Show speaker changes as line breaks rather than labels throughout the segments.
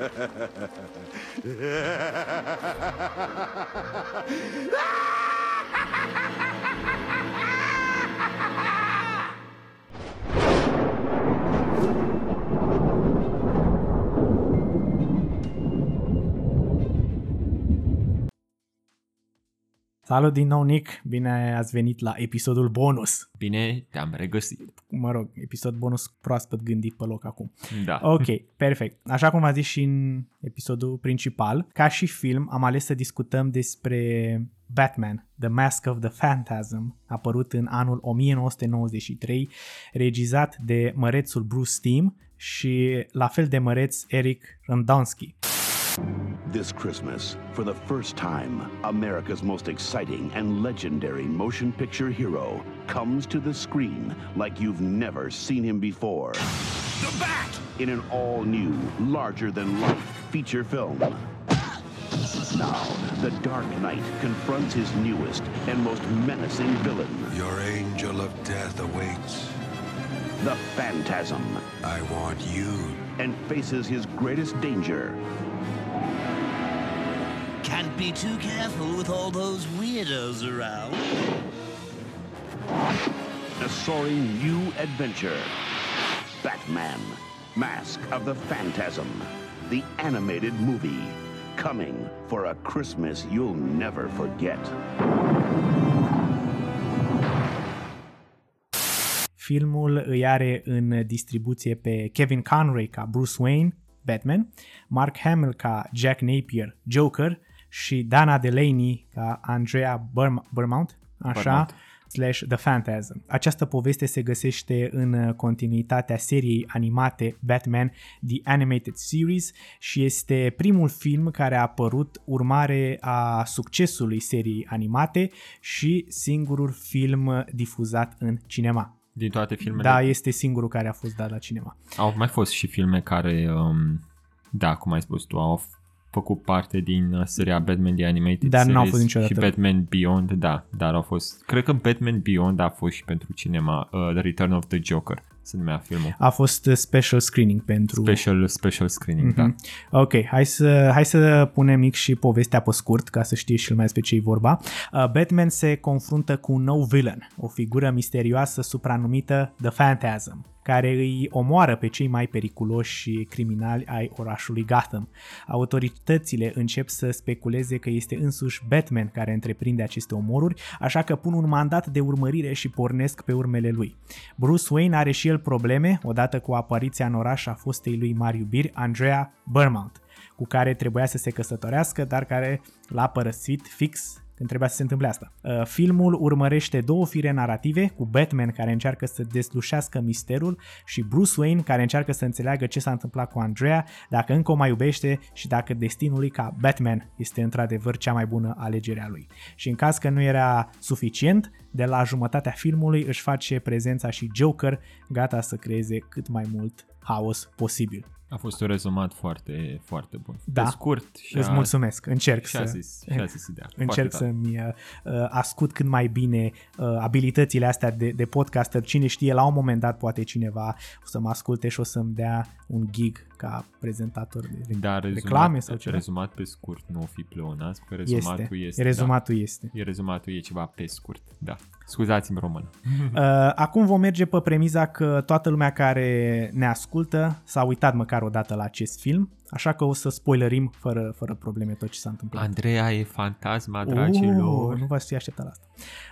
Ah! Salut din nou, Nick! Bine ați venit la episodul bonus.
Bine te-am regăsit.
Mă rog, episod bonus proaspăt gândit pe loc acum.
Da.
Ok, perfect. Așa cum a zis și în episodul principal, ca și film am ales să discutăm despre Batman, The Mask of the Phantasm, apărut în anul 1993, regizat de mărețul Bruce Timm și la fel de măreț Eric Rondonsky.
This Christmas, for the first time, America's most exciting and legendary motion picture hero comes to the screen like you've never seen him before. The Bat! In an all new, larger than life feature film. Now, the Dark Knight confronts his newest and most menacing villain,
Your angel of death awaits.
the Phantasm,
I want you.
and faces his greatest danger,
Can't be too careful with all those weirdos around.
a soaring new adventure. Batman, Mask of the Phantasm, the animated movie, coming for a Christmas you'll never forget.
Filmul îi are în distribuție pe Kevin Conroy ca Bruce Wayne, Batman, Mark Hamill ca Jack Napier, Joker și Dana Delaney ca Andrea Burm- Burmount, așa,
Burmount.
slash The Phantasm. Această poveste se găsește în continuitatea seriei animate Batman The Animated Series și este primul film care a apărut urmare a succesului seriei animate și singurul film difuzat în cinema.
Din toate filmele.
Da, este singurul care a fost dat la cinema.
Au mai fost și filme care, um, da, cum ai spus tu, au f- făcut parte din uh, seria Batman The Animated
Dar
Series
n-au fost niciodată.
Și Batman Beyond, da, dar au fost, cred că Batman Beyond a fost și pentru cinema, uh, The Return of the Joker, se numea filmul.
A fost uh, special screening pentru...
Special, special screening, da.
Ok, hai să, hai să punem mic și povestea pe scurt, ca să știi și lumea despre ce e vorba. Uh, Batman se confruntă cu un nou villain, o figură misterioasă supranumită The Phantasm, care îi omoară pe cei mai periculoși și criminali ai orașului Gotham. Autoritățile încep să speculeze că este însuși Batman care întreprinde aceste omoruri, așa că pun un mandat de urmărire și pornesc pe urmele lui. Bruce Wayne are și el probleme, odată cu apariția în oraș a fostei lui mari iubiri, Andrea Burmount, cu care trebuia să se căsătorească, dar care l-a părăsit fix când trebuia să se întâmple asta. Uh, Filmul urmărește două fire narrative, cu Batman care încearcă să deslușească misterul și Bruce Wayne care încearcă să înțeleagă ce s-a întâmplat cu Andrea, dacă încă o mai iubește și dacă destinul lui ca Batman este într-adevăr cea mai bună alegere a lui. Și în caz că nu era suficient, de la jumătatea filmului își face prezența și Joker, gata să creeze cât mai mult haos posibil.
A fost un rezumat foarte, foarte bun.
Da.
Pe scurt și
Îți
a,
mulțumesc, încerc
și a
să...
zis, și a zis ideea.
Încerc
Foarte tare.
să-mi uh, ascut cât mai bine uh, abilitățile astea de, de podcaster. Cine știe, la un moment dat poate cineva o să mă asculte și o să-mi dea un gig ca prezentator de
Da, rezumat,
reclame sau ceva.
rezumat pe scurt, nu o fi pleonați, că rezumatul
Este,
este,
rezumatul este.
da, e rezumatul e ceva pe scurt, da. Scuzați-mi română.
Uh, acum vom merge pe premiza că toată lumea care ne ascultă s-a uitat măcar o dată la acest film, așa că o să spoilerim fără, fără probleme tot ce s-a întâmplat.
Andreea e fantasma, dragilor.
Uh, nu v-ați fi așteptat la asta.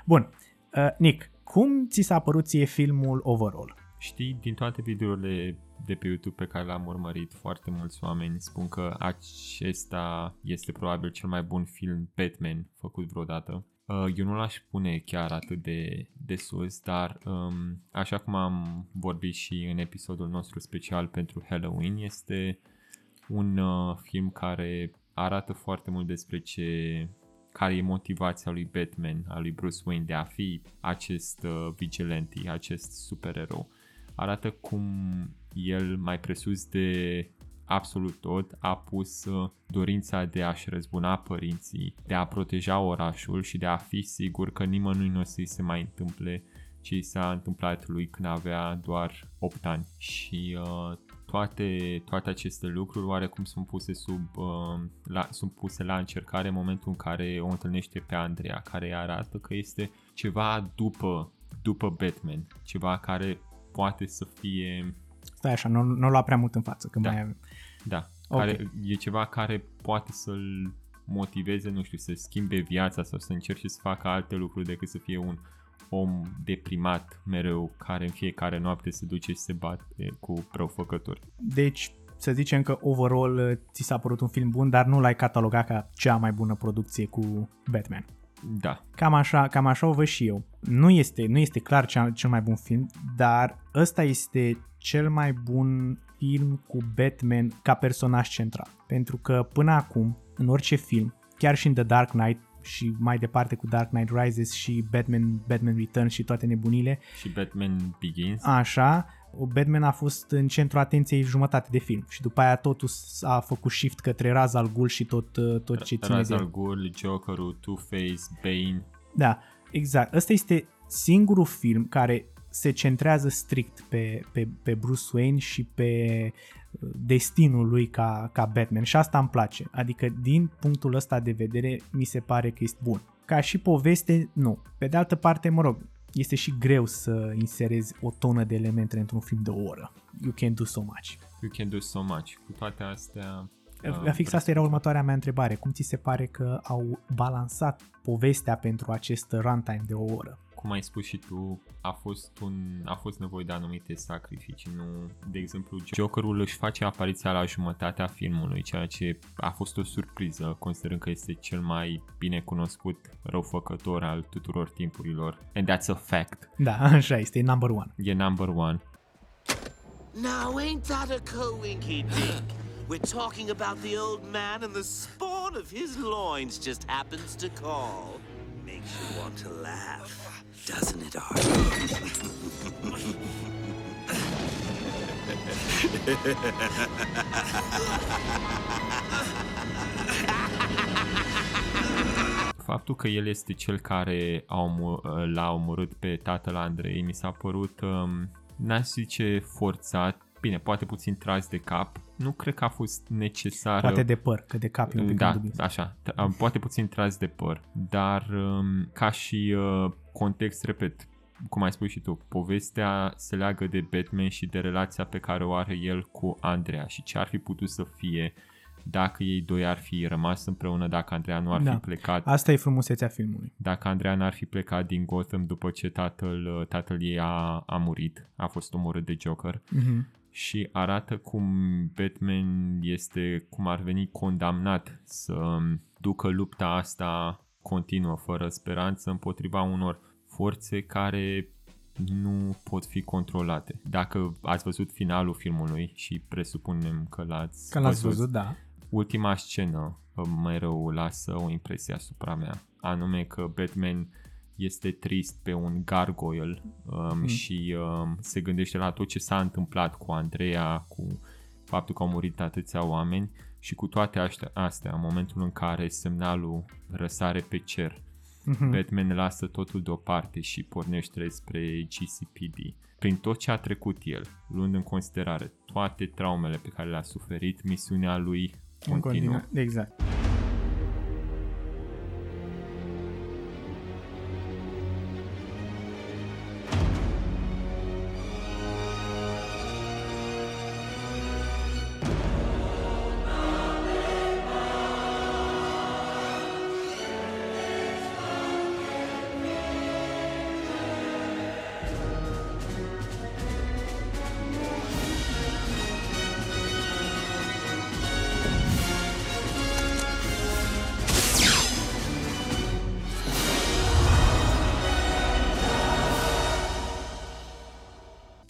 Bun, uh, Nick, cum ți s-a părut ție filmul overall?
Știi, din toate videourile de pe YouTube pe care le-am urmărit, foarte mulți oameni spun că acesta este probabil cel mai bun film Batman făcut vreodată. Uh, Eu nu l-aș pune chiar atât de, de sus, dar um, așa cum am vorbit și în episodul nostru special pentru Halloween, este un uh, film care arată foarte mult despre ce care e motivația lui Batman, a lui Bruce Wayne de a fi acest uh, vigilante, acest supererou. Arată cum el, mai presus de absolut tot, a pus uh, dorința de a-și răzbuna părinții, de a proteja orașul și de a fi sigur că nimănui nu o să-i se mai întâmple ce i s-a întâmplat lui când avea doar 8 ani. Și uh, toate, toate aceste lucruri oarecum sunt puse sub uh, la, sunt puse la încercare în momentul în care o întâlnește pe Andrea, care arată că este ceva după, după Batman, ceva care poate să fie
Stai așa, nu, nu lua prea mult în față, că
Da.
mai
Da,
Ok.
care e ceva care poate să-l motiveze, nu știu, să schimbe viața sau să încerce să facă alte lucruri decât să fie un om deprimat mereu care în fiecare noapte se duce și se bate cu răufăcători.
Deci, să zicem că overall ți s-a părut un film bun, dar nu l-ai catalogat ca cea mai bună producție cu Batman.
Da,
Cam așa, cam așa o văd și eu. Nu este, nu este clar cea, cel mai bun film, dar ăsta este cel mai bun film cu Batman ca personaj central. Pentru că până acum, în orice film, chiar și în The Dark Knight și mai departe cu Dark Knight Rises și Batman, Batman Returns și toate nebunile,
și Batman Begins.
așa, Batman a fost în centrul atenției jumătate de film și după aia totul a făcut shift către Ra's al Ghul și tot, tot ce ține
Ra's
de el.
al Ghul, Jokerul, Two-Face, Bane.
Da, exact. Ăsta este singurul film care se centrează strict pe, pe, pe Bruce Wayne și pe uh, destinul lui ca, ca Batman și asta îmi place. Adică din punctul ăsta de vedere mi se pare că este bun. Ca și poveste, nu. Pe de altă parte, mă rog, este și greu să inserezi o tonă de elemente într-un film de o oră. You can do so much.
You can do so much. Cu toate astea...
Uh, Fix asta era următoarea mea întrebare. Cum ți se pare că au balansat povestea pentru acest runtime de o oră?
Cum ai spus și tu, a fost, un, a fost nevoie de anumite sacrificii. Nu, de exemplu, Jokerul își face apariția la jumătatea filmului, ceea ce a fost o surpriză, considerând că este cel mai bine cunoscut răufăcător al tuturor timpurilor. And that's a fact.
Da, așa este, e number one.
E number one.
Now, ain't that a coinky dink? We're talking about the old man and the spawn of his loins just happens to call. Makes you want to laugh, doesn't it, Art?
Faptul că el este cel care a omor, l-a omorât pe tatăl Andrei mi s-a părut, um, n-aș zice forțat, bine, poate puțin tras de cap. Nu cred că a fost necesar.
Poate de păr, că de cap e un pic
da,
dubios.
așa, t- am- poate puțin tras de păr, dar um, ca și uh, context, repet, cum ai spus și tu, povestea se leagă de Batman și de relația pe care o are el cu Andrea și ce ar fi putut să fie dacă ei doi ar fi rămas împreună, dacă Andrea nu ar
Da.
fi plecat,
Asta e frumusețea filmului.
dacă Andrea n-ar fi plecat din Gotham după ce tatăl, tatăl ei a, a murit, a fost omorât de Joker
Mhm.
Și arată cum Batman este, cum ar veni condamnat să ducă lupta asta continuă, fără speranță, împotriva unor forțe care nu pot fi controlate. Dacă ați văzut finalul filmului și presupunem că l-ați,
Că l-ați văzut, da.
ultima scenă uh, mereu lasă o impresie asupra mea, anume că Batman este trist pe un gargoyle um, și um, se gândește la tot ce s-a întâmplat cu Andreea, cu faptul că au murit atâția oameni și cu toate astea, astea în momentul în care semnalul răsare pe cer,
Mhm.
Batman lasă totul deoparte și pornește spre GCPD. Prin tot ce a trecut el, luând în considerare toate traumele pe care le-a suferit, misiunea lui
În
continuă.
continuu- Exact.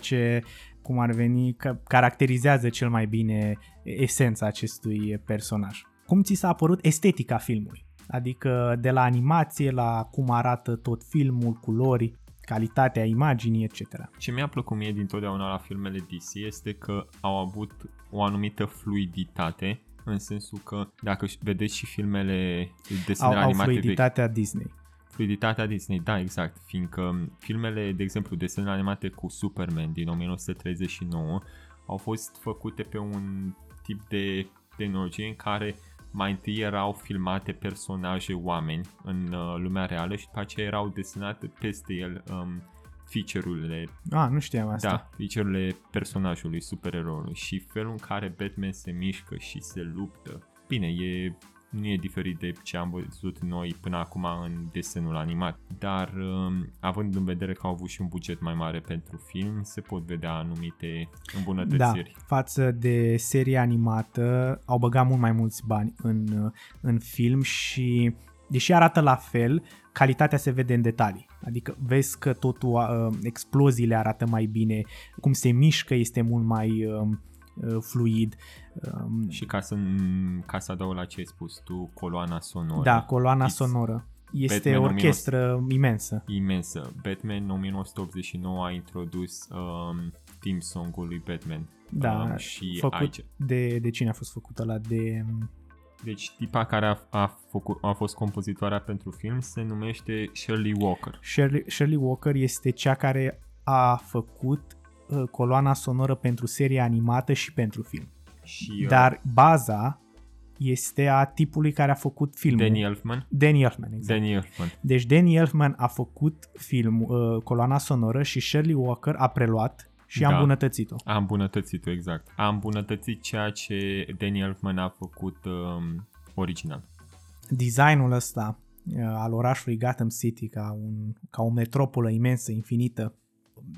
Ce, cum ar veni, că caracterizează cel mai bine esența acestui personaj. Cum ți s-a părut estetica filmului? Adică de la animație la cum arată tot filmul, culori, calitatea imaginii, etc.
Ce mi-a plăcut mie dintotdeauna la filmele DC este că au avut o anumită fluiditate în sensul că dacă și- vedeți și filmele
Au,
desenele
au
animate vechi,
fluiditatea Disney.
Fluiditatea Disney, da, exact, fiindcă filmele, de exemplu, desenele animate cu Superman din 1939 au fost făcute pe un tip de tehnologie în care mai întâi erau filmate personaje oameni în uh, lumea reală și după aceea erau desenate peste el um, feature-urile
Ah, nu știam asta.
da, feature-urile personajului, supereroului și felul în care Batman se mișcă și se luptă. Bine, e, nu e diferit de ce am văzut noi până acum în desenul animat, dar um, având în vedere că au avut și un buget mai mare pentru film, se pot vedea anumite
Da,
îmbunătățiri.
față de seria animată, au băgat mult mai mulți bani în, în film și, deși arată la fel, calitatea se vede în detalii. Adică vezi că totul, uh, exploziile arată mai bine, cum se mișcă este mult mai uh, uh, fluid. Um,
Și ca să, ca să adaug la ce ai spus tu, coloana sonoră.
da, coloana
It's
sonoră. Este
Batman
o orchestră imensă.
imensă. Batman în 1989 a introdus um, theme song-ul lui Batman.
Da,
um, și
făcut
aici.
de, de cine a fost făcută la de...
Deci tipa care a, a, făcut, a fost compozitoarea pentru film se numește Shirley Walker.
Shirley, Shirley Walker este cea care a făcut uh, coloana sonoră pentru seria animată și pentru film.
Și uh,
Dar baza este a tipului care a făcut filmul.
Danny Elfman.
Danny Elfman, exact.
Danny Elfman.
Deci Danny Elfman a făcut film, uh, coloana sonoră și Shirley Walker a preluat și a
Da.
îmbunătățit-o.
A îmbunătățit-o, exact. A îmbunătățit ceea ce Danny Elfman a făcut um, original.
Designul ăsta uh, al orașului Gotham City ca, un, ca o metropolă imensă, infinită,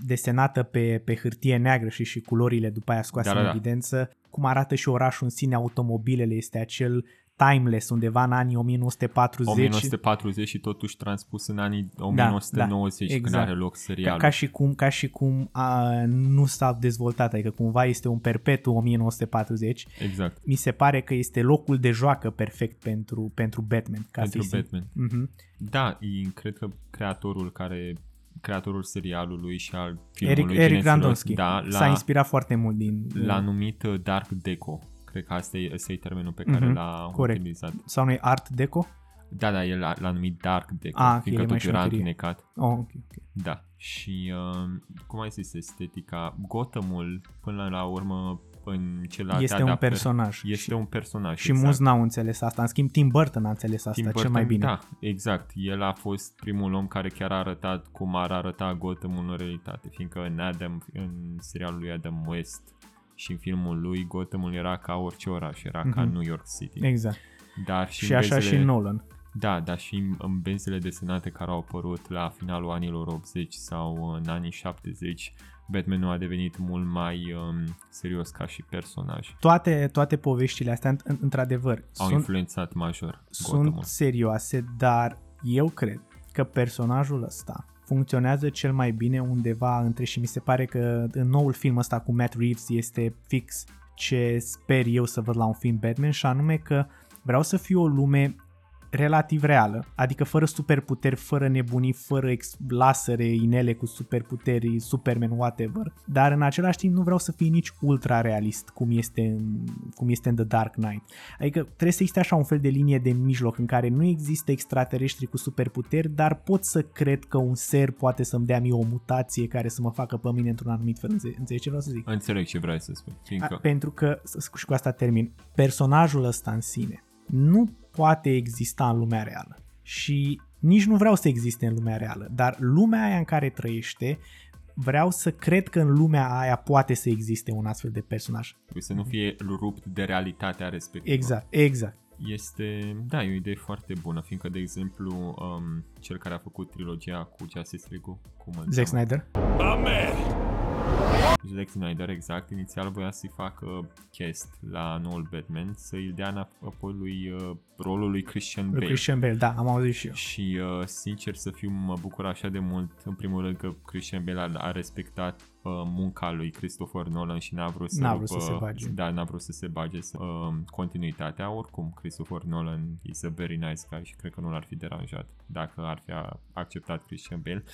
desenată pe, pe hârtie neagră și și culorile după aia scoase
Da,
în
da, da.
evidență, cum arată și orașul în sine, automobilele, este acel timeless undeva în anii 1940.
1940 și totuși transpus în anii 1990 când
exact.
are loc
Ca,
serialul.
ca și cum, ca și cum a, nu s-a dezvoltat, adică cumva este un perpetu 1940.
Exact.
Mi se pare că este locul de joacă perfect pentru, pentru Batman. Ca
Pentru
să-i
Batman.
Mhm.
Da, e, cred că creatorul care creatorul serialului și al
Eric,
filmului
Eric
Genesis
Randonsky
da,
s-a
l-a,
inspirat foarte mult din...
l-a numit uh, Dark Deco. Cred că asta e, ăsta e termenul pe care
Mhm,
l-a
corect.
utilizat.
Sau nu e Art Deco?
Da, da, el l-a, l-a numit Dark Deco,
Ah, ok,
fiindcă
e mai
tot era
șmecherie.
întunecat.
Oh, ok, ok.
Da, și uh, cum ai zis, estetica, Gothamul, până la urmă, în celelalte
Este un
adaptări,
personaj.
Este
și,
un personaj,
și
exact.
mulți n-au înțeles asta. În schimb, Tim Burton a înțeles asta
Tim
cel
Burton,
mai bine.
Da, exact. El a fost primul om care chiar a arătat cum ar arăta Gotham în realitate, fiindcă în Adam, în serialul lui Adam West și în filmul lui, Gothamul era ca orice oraș, era ca
Mhm.
New York City.
Exact.
Dar și,
Și
în
așa
benzele,
și Nolan.
Da, dar și în- în benzele desenate care au apărut la finalul anilor 80 sau în anii 70, Batman a devenit mult mai um, serios ca și personaj.
Toate, toate poveștile astea, în- într-adevăr,
Au
sunt,
influențat major
sunt
Gothamul.
serioase, dar eu cred că personajul ăsta funcționează cel mai bine undeva între și mi se pare că în noul film ăsta cu Matt Reeves este fix ce sper eu să văd la un film Batman și anume că vreau să fie o lume relativ reală, adică fără superputeri, fără nebunii, fără ex- lasere, inele cu superputeri, Superman, whatever, dar în același timp nu vreau să fie nici ultra realist cum este în, cum este în The Dark Knight. Adică trebuie să existe așa un fel de linie de mijloc în care nu există extraterestri cu superputeri, dar pot să cred că un ser poate să-mi dea mie o mutație care să mă facă pe mine într-un anumit fel. Înțe- Înțelegi ce vreau să zic?
Înțeleg ce vrei să spui,
A,
fiindcă...
pentru că, s- și cu asta termin, personajul ăsta în sine nu poate exista în lumea reală. Și nici nu vreau să existe în lumea reală, dar lumea aia în care trăiește, vreau să cred că în lumea aia poate să existe un astfel de personaj.
Trebuie să nu fie rupt de realitatea respectivă.
Exact, exact.
Este, da, e o idee foarte bună, fiindcă, de exemplu, um, cel care a făcut trilogia cu Justice League, cum îl
Zack
cheamă?
Snyder?
Zack Snyder, exact, inițial voia să-i facă cast la noul Batman, să-i dea înapoi lui uh, rolul lui Christian
Lui
Bale.
Christian Bale, da, am auzit și eu.
Și uh, sincer să fiu, mă bucur așa de mult, în primul rând că Christian Bale a, a respectat uh, munca lui Christopher Nolan și n-a vrut să,
N-a
rupă,
vrut să se bage.
Da, n-a vrut să se bage să, uh, continuitatea. Oricum, Christopher Nolan is a very nice guy și cred că nu l-ar fi deranjat dacă ar fi acceptat Christian Bale.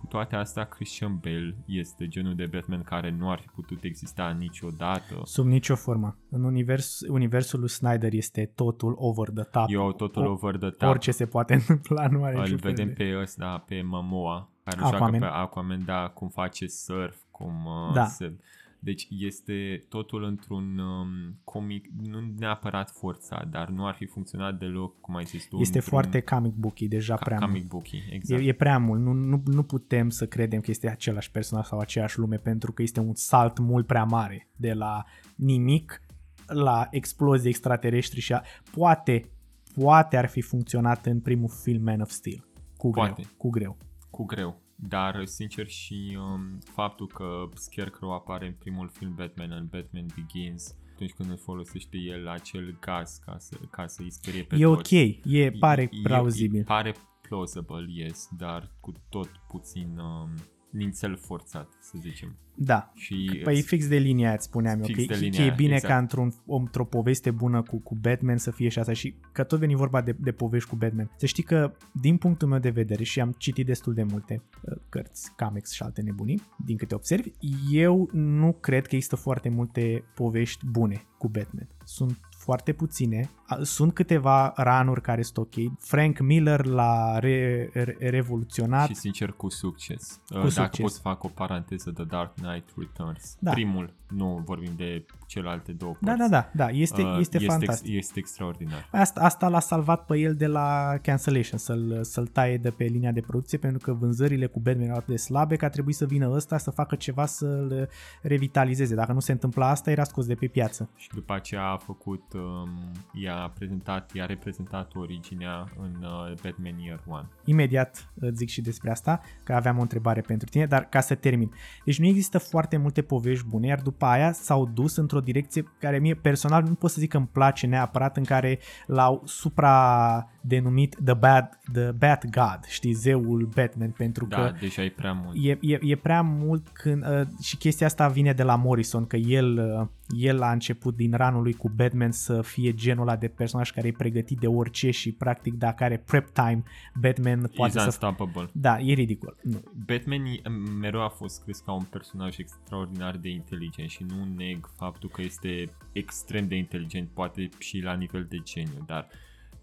Cu toate astea, Christian Bale este genul de Batman care nu ar fi putut exista niciodată.
Sub nicio formă. În univers, universul lui Snyder este totul over the top.
Eu totul
O-
over the top.
Orice se poate întâmpla, nu are
Îl
niciun fel
vedem
de...
pe ăsta, pe Momoa, care
Aquaman.
joacă pe Aquaman, da, cum face surf, cum uh,
Da.
se... Deci este totul într-un um, comic, nu neapărat forțat, dar nu ar fi funcționat deloc, cum ai zis tu.
Este
într-un
foarte comic book deja
ca,
prea mult.
comic booky, exact.
E, e prea mult, nu, nu, nu putem să credem că este același personaj sau aceeași lume pentru că este un salt mult prea mare de la nimic la explozii extraterestri și a, poate, poate ar fi funcționat în primul film Man of Steel. Cu greu,
Poate.
cu greu.
cu greu. Dar, sincer, și um, faptul că Scarecrow apare în primul film Batman, în Batman Begins, atunci când îl folosește el acel gaz ca să, ca să îi sperie pe
E ok,
toți.
e, pare
E-
plauzibil.
E, pare plausible, yes, dar cu tot puțin um, nințel forțat, să zicem.
Da.
Și
Păi
îți-
fix de linia aia îți spuneam eu,
Fix
că,
de
că
linia
e
aia,
bine
exact.
ca într-un, într-o poveste bună cu, cu Batman să fie și asta și că tot veni vorba de, de povești cu Batman. Să știi că, din punctul meu de vedere, și am citit destul de multe uh, cărți, comics și alte nebunii, din câte observi, eu nu cred că există foarte multe povești bune cu Batman. Sunt foarte puține. A- Sunt câteva ranuri care sunt ok. Frank Miller l-a re, re, revoluționat.
Și sincer cu succes.
Cu
Cu Dacă
succes.
pot să fac o paranteză The Dark Knight Returns.
Da.
Primul, nu vorbim de celelalte două
Da,
părți.
da, da, da, este,
Uh,
este,
este,
fantastic.
ex, este extraordinar.
Asta, asta l-a salvat pe el de la cancellation, să-l, să-l taie de pe linia de producție, pentru că vânzările cu Batman erau atât de slabe că a trebuit să vină ăsta să facă ceva să-l revitalizeze. Dacă nu se întâmpla asta, era scos de pe piață.
Și după aceea a făcut, um, i-a prezentat, i-a reprezentat originea în uh, Batman Year One.
Imediat îți zic și despre asta, că aveam o întrebare pentru tine, dar ca să termin. Deci nu există foarte multe povești bune, iar după aia s-au dus într-o direcție care mie personal nu pot să zic că îmi place neapărat, în care l-au supra-denumit The Bad, the Bad God, știi, zeul Batman, pentru
Da,
că
deja e prea mult.
e, e, e prea mult când, uh, și chestia asta vine de la Morrison, că el, uh, el a început din ranul lui cu Batman să fie genul ăla de personaj care e pregătit de orice și practic dacă are prep time, Batman poate
Is
să...
unstoppable.
Da, e ridicol. Nu.
Batman e- mereu a fost scris ca un personaj extraordinar de inteligent și nu neg faptul că este extrem de inteligent, poate și la nivel de geniu, dar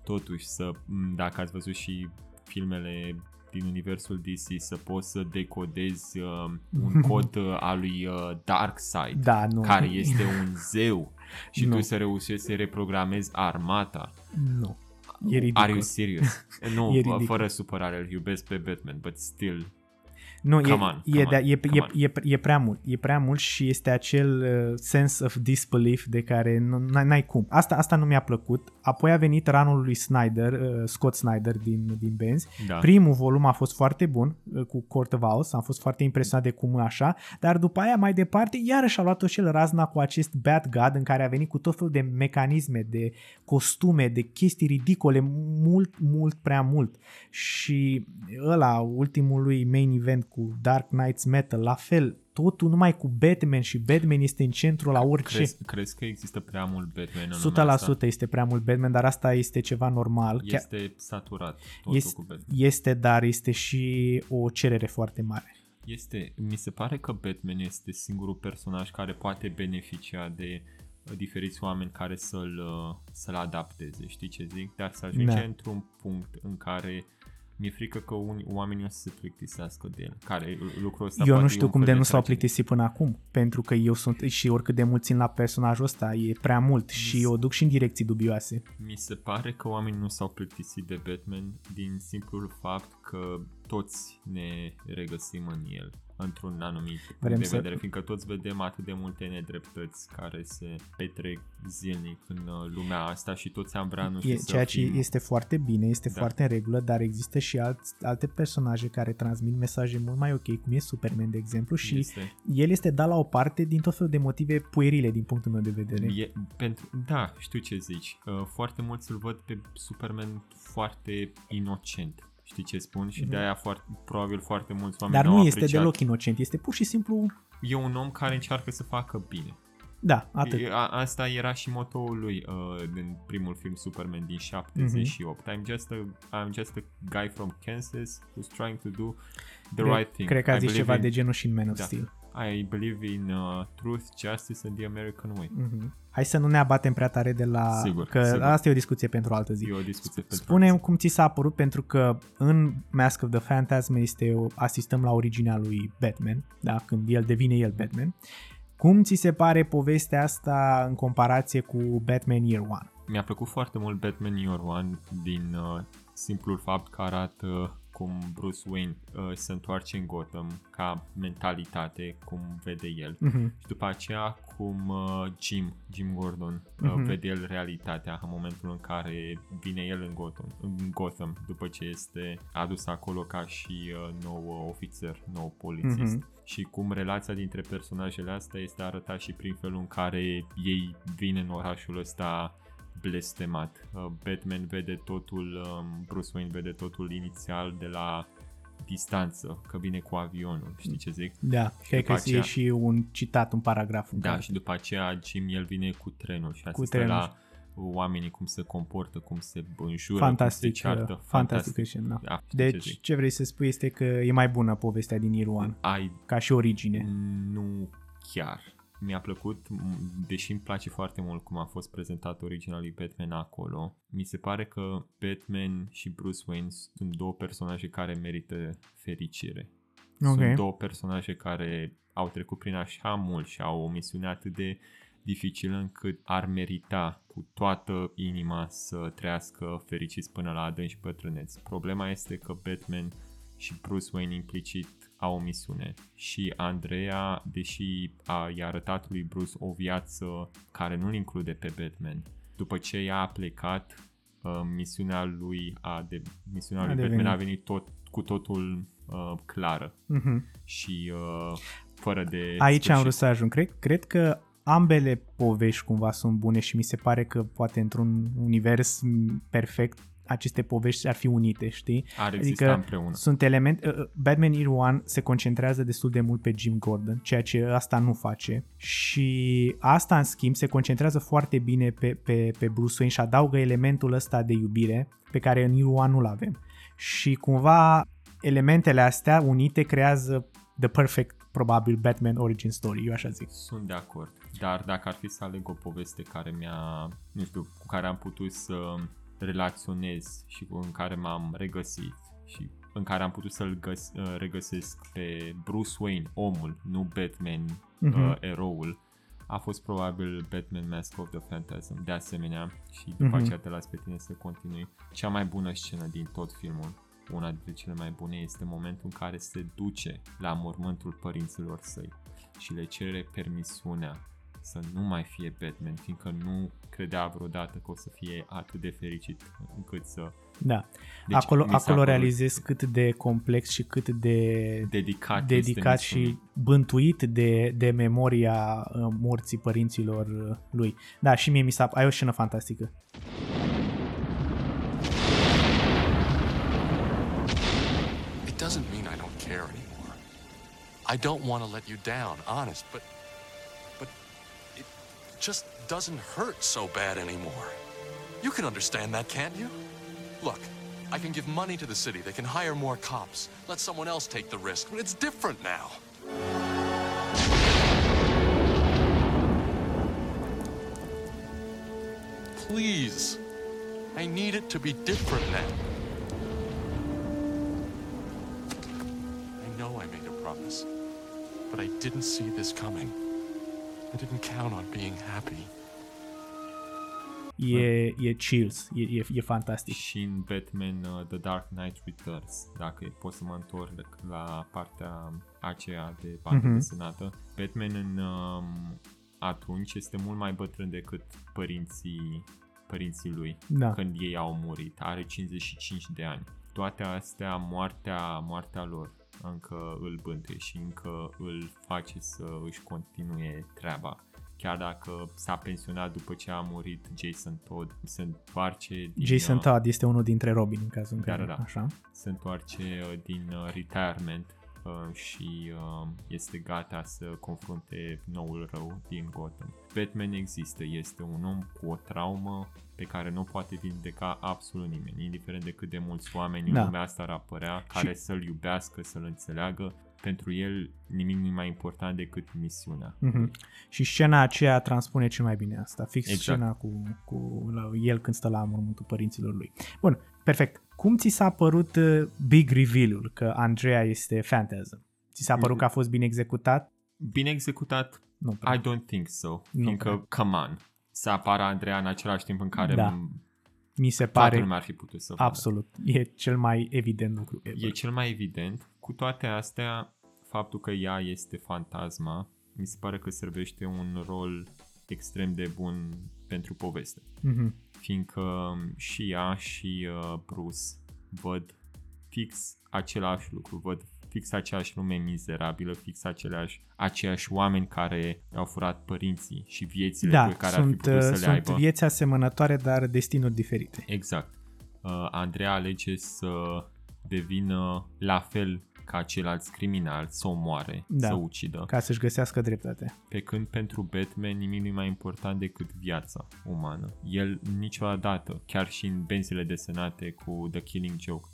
totuși să, m, dacă ați văzut și filmele din universul DC, să poți să decodezi uh, un cod uh, al lui uh, Darkseid,
Da, nu.
care este un zeu și
Nu.
tu să reușești să reprogramezi armata.
Nu. E ridicol.
Are you serious? nu,
E
bă,
ridicol.
fără supărare, îl iubesc pe Batman, but still,
Nu,
Come
e,
on,
e,
come
de,
on,
e,
come
e,
on.
e, e prea mult. E prea mult și este acel uh, sense of disbelief de care nu, n-ai, n-ai cum. Asta, asta nu mi-a plăcut. Apoi a venit ranul lui Snyder, uh, Scott Snyder din, din Benz.
da.
Primul volum a fost foarte bun uh, cu Court of Owls, am fost foarte impresionat de cum e așa, dar după aia mai departe iarăși a luat-o și el razna cu acest Bad God în care a venit cu tot felul de mecanisme, de costume, de chestii ridicole, mult, mult, prea mult. Și ăla, ultimul lui main event cu Dark Knights Metal, la fel, totul numai cu Batman și Batman este în centru la orice.
Crezi, crezi că există prea mult Batman în lumea
100%
asta?
este prea mult Batman, dar asta este ceva normal. Chiar-
Este saturat totul
este,
cu Batman.
este, dar este și o cerere foarte mare.
Este, mi se pare că Batman este singurul personaj care poate beneficia de uh, diferiți oameni care să-l, uh, să-l adapteze, știi ce zic? Dar să ajunge
Da.
într-un punct în care mi-e frică că unii oamenii o să se plictisească de el. Care lucrul ăsta
eu
poate
nu
e
știu
un
cum
fel
de nu s-au
tragedie.
plictisit până acum, pentru că eu sunt și oricât de mult țin la personajul ăsta, e prea mult și o duc și în direcții dubioase.
Mi se pare că oamenii nu s-au plictisit de Batman din simplul fapt că toți ne regăsim în el într-un anumit punct
Vrem
de
să-
vedere, fiindcă toți vedem atât de multe nedreptăți care se petrec zilnic în uh, lumea asta și toți am vrea, nu știu,
E,
să
ceea ce
fim...
este foarte bine, este
Da.
foarte în regulă, dar există și alți, alte personaje care transmit mesaje mult mai ok, cum e Superman, de exemplu, și
Este,
el este dat la o parte din tot felul de motive puerile, din punctul meu de vedere.
e, pentru, da, știu ce zici. Uh, foarte mulți îl văd pe Superman foarte inocent. Știi ce spun? Și de aia foarte, probabil foarte mulți oameni
Mhm. Dar
n-au
nu este
apreciat.
deloc inocent, este pur și simplu,
E un om care încearcă să facă bine.
da, atât.
E- A, asta era și motoul lui uh, din primul film Superman din 78.
Mhm.
I'm just a I'm just a guy from Kansas who's trying to do the
Cred-
right thing.
Cred că a
I
zis
believe
ceva
in,
de genul și în Man of
Da.
Steel.
I believe in uh, truth, justice and the American way.
Mhm. Hai să nu ne abatem prea tare de la...
Sigur,
că
sigur.
asta e o discuție pentru altă zi.
E o discuție pentru
Spune cum ți s-a părut pentru că în Mask of the Phantasm este o, asistăm la originea lui Batman, da, când el devine el Batman. Cum ți se pare povestea asta în comparație cu Batman Year One?
Mi-a plăcut foarte mult Batman Year One din uh, simplul fapt că arată cum Bruce Wayne uh, se întoarce în Gotham ca mentalitate, cum vede el.
Mhm.
Și după aceea cum uh, Jim, Jim Gordon, uh,
Mhm.
vede el realitatea în momentul în care vine el în Gotham, în Gotham după ce este adus acolo ca și uh, nou uh, ofițer, nou polițist.
Mhm.
Și cum relația dintre personajele astea este arătat și prin felul în care ei vin în orașul ăsta blestemat. Uh, Batman vede totul, um, Bruce Wayne vede totul inițial de la distanță, că vine cu avionul, știi ce zic?
Da, cred că
După
e
aceea-
și un citat, un paragraf. în
Da,
care-
și după aceea Jim el vine cu trenul și
Cu
asistă
trenul.
la oamenii cum se comportă, cum se înjură,
Fantastic,
cum se ceartă.
uh, fantastic Christian, da.
Da, știi ce
Deci,
zic?
ce vrei să spui este că e mai bună povestea din Year One,
Ai
ca și origine.
Nu chiar. Mi-a plăcut, m- deși îmi place foarte mult cum a fost prezentat originalul Batman acolo, mi se pare că Batman și Bruce Wayne sunt două personaje care merită fericire.
Ok.
Sunt două personaje care au trecut prin așa mult și au o misiune atât de dificilă încât ar merita cu toată inima să trăiască fericiți până la adânci bătrâneți. Problema este că Batman și Bruce Wayne implicit au o misiune și Andrea, deși a, i-a arătat lui Bruce o viață care nu-l include pe Batman, după ce ea a plecat, uh, misiunea lui a de, misiunea
A
lui
devenit.
Batman a venit tot, cu totul uh, clară
Mhm.
și uh, fără de
Aici am
sfârșit.
vrut să ajung. Cred, cred că ambele povești cumva sunt bune și mi se pare că poate într-un univers m, perfect aceste povești ar fi unite, știi?
Ar exista
adică
împreună.
sunt elemente... uh, Batman Year One se concentrează destul de mult pe Jim Gordon, ceea ce asta nu face și asta în schimb se concentrează foarte bine pe, pe, pe Bruce Wayne și adaugă elementul ăsta de iubire pe care în Year One nu-l avem. Și cumva elementele astea unite creează the perfect probabil Batman origin story, eu așa zic.
Sunt de acord. Dar dacă ar fi să aleg o poveste care mi-a, nu știu, cu care am putut să relaționez și cu în care m-am regăsit și în care am putut să-l găs- uh, regăsesc pe Bruce Wayne, omul, nu Batman,
Mhm.
uh, eroul, a fost probabil Batman Mask of the Phantasm. De asemenea, și după
Mhm.
aceea te las pe tine să continui, cea mai bună scenă din tot filmul, una dintre cele mai bune, este momentul în care se duce la mormântul părinților săi și le cere permisiunea să nu mai fie Batman, fiindcă nu credea vreodată că o să fie atât de fericit încât să
Da.
Deci,
acolo
mi s-a
acolo
părut
realizez cât de complex și cât de
dedicat,
dedicat
este
și
misiunii.
bântuit de, de memoria uh, morții părinților uh, lui. Da, și mie mi s-a... Ai o scenă fantastică.
It doesn't mean I don't care anymore. I don't want to let you down, honest, but but it just doesn't hurt so bad anymore. You can understand that, can't you? Look, I can give money to the city. They can hire more cops. Let someone else take the risk. But it's different now. Please. I need it to be different now. I know I made a promise, but I didn't see this coming. I didn't count on being happy.
E, e chills, e, e, e fantastic.
și în Batman uh, The Dark Knight Returns, dacă pot să mă întorc la partea aceea de banda
Mhm.
desenată, Batman în um, atunci este mult mai bătrân decât părinții, părinții lui
Da.
când ei au murit. Are 55 de ani. Toate astea, moartea, moartea lor încă îl bântuie și încă îl face să își continue treaba. Chiar dacă s-a pensionat după ce a murit Jason Todd, se întoarce din,
Jason
uh,
Todd este unul dintre Robin în cazul în
Da,
care,
da, da.
așa.
se întoarce uh, din uh, retirement uh, și uh, este gata să confrunte noul rău din Gotham. Batman există, este un om cu o traumă pe care nu poate vindeca absolut nimeni, indiferent de cât de mulți oameni
Da.
în lumea asta ar apărea, care să-l iubească, să-l înțeleagă. Pentru el nimic nu e mai important decât misiunea.
Mhm. Și scena aceea transpune cel mai bine asta. Fix
Exact.
scena cu, cu la, el când stă la mormântul părinților lui. Bun, perfect. Cum ți s-a părut uh, big reveal-ul că Andrea este Phantasm? Ți s-a părut că a fost bine executat?
Bine executat,
Nu prea.
I don't think so.
Nu
Fiindcă,
cred.
come on, să apară Andreea în același timp în care
Da.
m-
Mi se
toată
pare
lumea ar fi putut să vadă.
absolut. E cel mai evident lucru ever.
E cel mai evident. Cu toate astea, faptul că ea este fantasma, mi se pare că servește un rol extrem de bun pentru poveste.
Mhm.
Fiindcă și ea și uh, Bruce văd fix același lucru, văd fix aceeași lume mizerabilă, fix aceleași, aceiași oameni care au furat părinții și viețile
Da,
pe care ar fi
sunt,
putut să
uh,
le
sunt
aibă.
vieți asemănătoare, dar destinuri diferite.
Exact. Uh, Andreea alege să devină la fel ca ceilalți criminali, să omoare,
Da.
să ucidă.
Ca să-și găsească dreptate.
Pe când pentru Batman nimic nu e mai important decât viața umană. El niciodată, chiar și în benzile desenate cu The Killing Joke,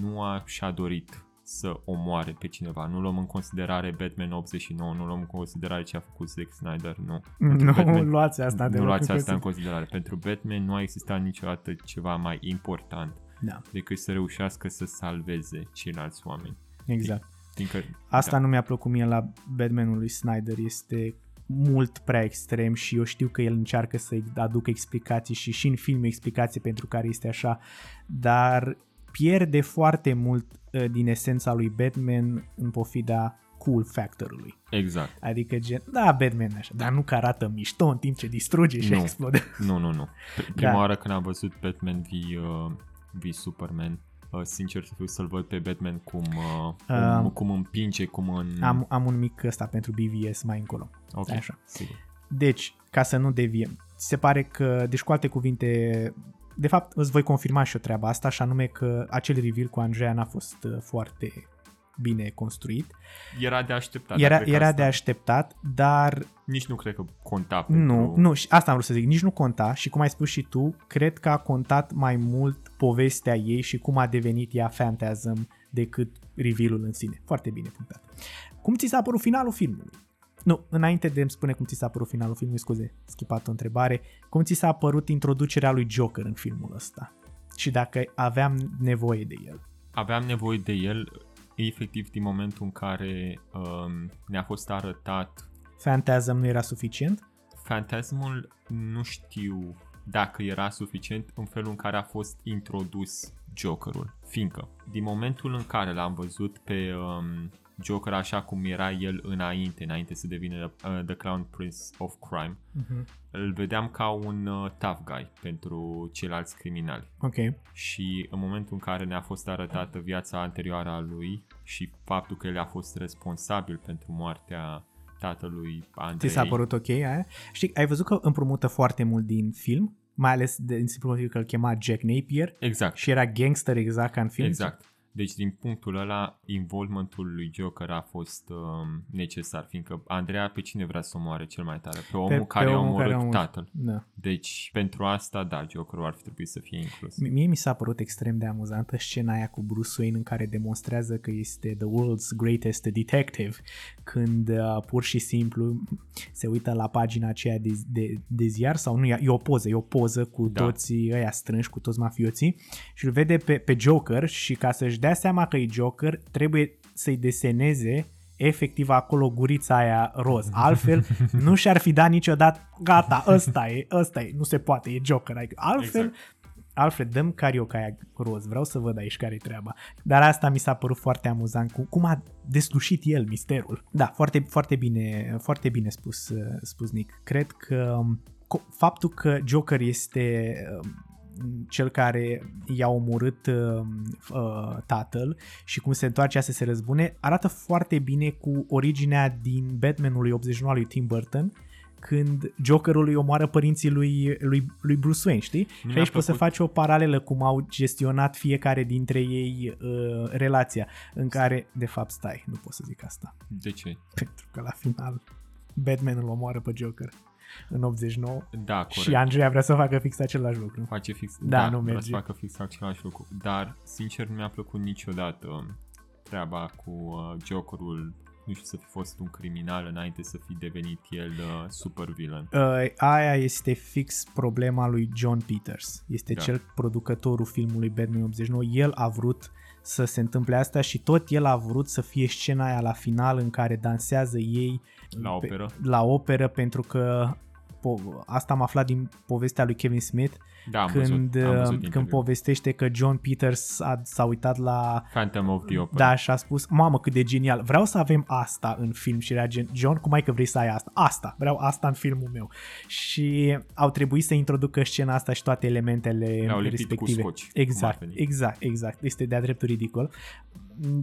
nu a și-a dorit să omoare pe cineva. Nu luăm în considerare Batman 89, nu luăm în considerare ce a făcut Zack Snyder, nu. Pentru
Nu
Batman-
luați asta
nu
deloc
luați
în
asta în
considerare.
considerare. Pentru Batman nu a existat niciodată ceva mai important
Da,
decât să reușească să salveze ceilalți oameni.
Exact.
Fiindcă,
Asta
da,
nu mi-a plăcut mie la Batmanul lui Snyder, este mult prea extrem și eu știu că el încearcă să aducă explicații și și în film explicații pentru care este așa, dar pierde foarte mult uh, din esența lui Batman în pofida cool factorului.
Exact.
Adică gen, da, Batman e așa, dar nu că arată mișto în timp ce distruge și
Nu.
explodă.
Nu, nu, nu. Pr- Prima
Da.
oară când am văzut Batman v, uh, v Superman, uh, sincer să fiu să-l văd pe Batman cum, uh, cum,
Um,
cum împinge, cum în...
Am, am un mic ăsta pentru BVS mai încolo.
ok,
așa.
sigur.
Deci, ca să nu deviem, ți se pare că, deci cu alte cuvinte, de fapt îți voi confirma și o treaba asta, și anume că acel reveal cu Andreea n-a fost uh, foarte bine construit.
Era de așteptat. dar
Era,
cred că
era
asta
de așteptat, dar
Nici nu cred că conta pentru...
nu, nu, și asta am vrut să zic, nici nu conta și cum ai spus și tu, cred că a contat mai mult povestea ei și cum a devenit ea Phantasm decât reveal-ul în sine. Foarte bine punctat. Cum ți s-a părut finalul filmului? Nu, înainte de a-mi spune cum ți s-a părut finalul filmului, scuze, schipat o întrebare, cum ți s-a părut introducerea lui Joker în filmul ăsta? Și dacă aveam nevoie de el.
aveam nevoie de el efectiv din momentul în care um, ne-a fost arătat
Phantasm nu era suficient?
Fantasmul nu știu dacă era suficient în felul în care a fost introdus Jokerul. Fiindcă, din momentul în care l-am văzut pe um, Joker așa cum era el înainte, înainte să devină uh, The Clown Prince of Crime,
Uh-huh.
îl vedeam ca un uh, tough guy pentru ceilalți criminali.
Ok.
Și în momentul în care ne-a fost arătată viața anterioară a lui și faptul că el a fost responsabil pentru moartea tatălui
Ți
Andrei.
s-a părut ok aia? Știi, ai văzut că împrumută foarte mult din film, mai ales de, din simplu motiv că îl chema Jack Napier
Exact.
și era gangster exact ca în film.
Exact. Deci din punctul ăla, involvementul lui Joker a fost um, necesar, fiindcă Andreea pe cine vrea să omoare cel mai tare? Pe omul
Pe-
care
pe
a
omul
omorât
care a omorât.
tatăl.
Da.
Deci pentru asta, da, Jokerul ar fi trebuit să fie inclus.
Mie mi s-a părut extrem de amuzantă scena aia cu Bruce Wayne în care demonstrează că este the world's greatest detective când uh, pur și simplu se uită la pagina aceea de, de, de ziar sau nu, e e o poză, e o poză cu
Da.
toți ăia strânși, cu toți mafioții și îl vede pe, pe Joker și ca să-și dea seama că e Joker trebuie să-i deseneze efectiv acolo gurița aia roz. Altfel nu și-ar fi dat niciodată, gata, ăsta e, ăsta e, nu se poate, e Joker. Adică altfel,
Exact.
Alfred, dăm carioca aia roz, vreau să văd aici care e treaba. Dar asta mi s-a părut foarte amuzant, cu, cum a deslușit el misterul. Da, foarte, foarte bine, foarte bine spus, uh, spus Nick. Cred că um, co- faptul că Joker este um, cel care i-a omorât uh, uh, tatăl și cum se întoarce să se răzbune, arată foarte bine cu originea din Batmanului 89 al lui Tim Burton, când Jokerul îi omoară părinții lui, lui, lui Bruce Wayne, știi? și
mi-a
aici poți să
plăcut.
faci o paralelă cum au gestionat fiecare dintre ei uh, relația, în care, de fapt, stai, nu pot să zic asta,
De ce?
pentru că la final Batman îl omoară pe Joker în 89
Da, corect.
și Andrea vrea să facă fix același lucru.
face fix,
Da,
da,
nu
vrea
merge.
să facă fix același lucru. Dar, sincer, nu mi-a plăcut niciodată treaba cu uh, Jokerul nu știu, să fi fost un criminal înainte să fi devenit el uh, super villain.
Uh, aia este fix problema lui John Peters. Este
Da.
cel producătorul filmului Batman 89. El a vrut să se întâmple asta și tot el a vrut să fie scena aia la final în care dansează ei
La operă?
la operă pentru că po- asta am aflat din povestea lui Kevin Smith
Da, am
când,
văzut, am văzut
când
interviul.
povestește că John Peters a, s-a uitat la
Phantom of the Opera.
da, și a spus, mamă, cât de genial, vreau să avem asta în film și era gen, John, cum ai că vrei să ai asta? Asta, vreau asta în filmul meu. Și au trebuit să introducă scena asta și toate elementele
Le-au lipit cu
respective.
scoci, cum
exact,
ar veni.
exact, exact. Este de-a dreptul ridicol.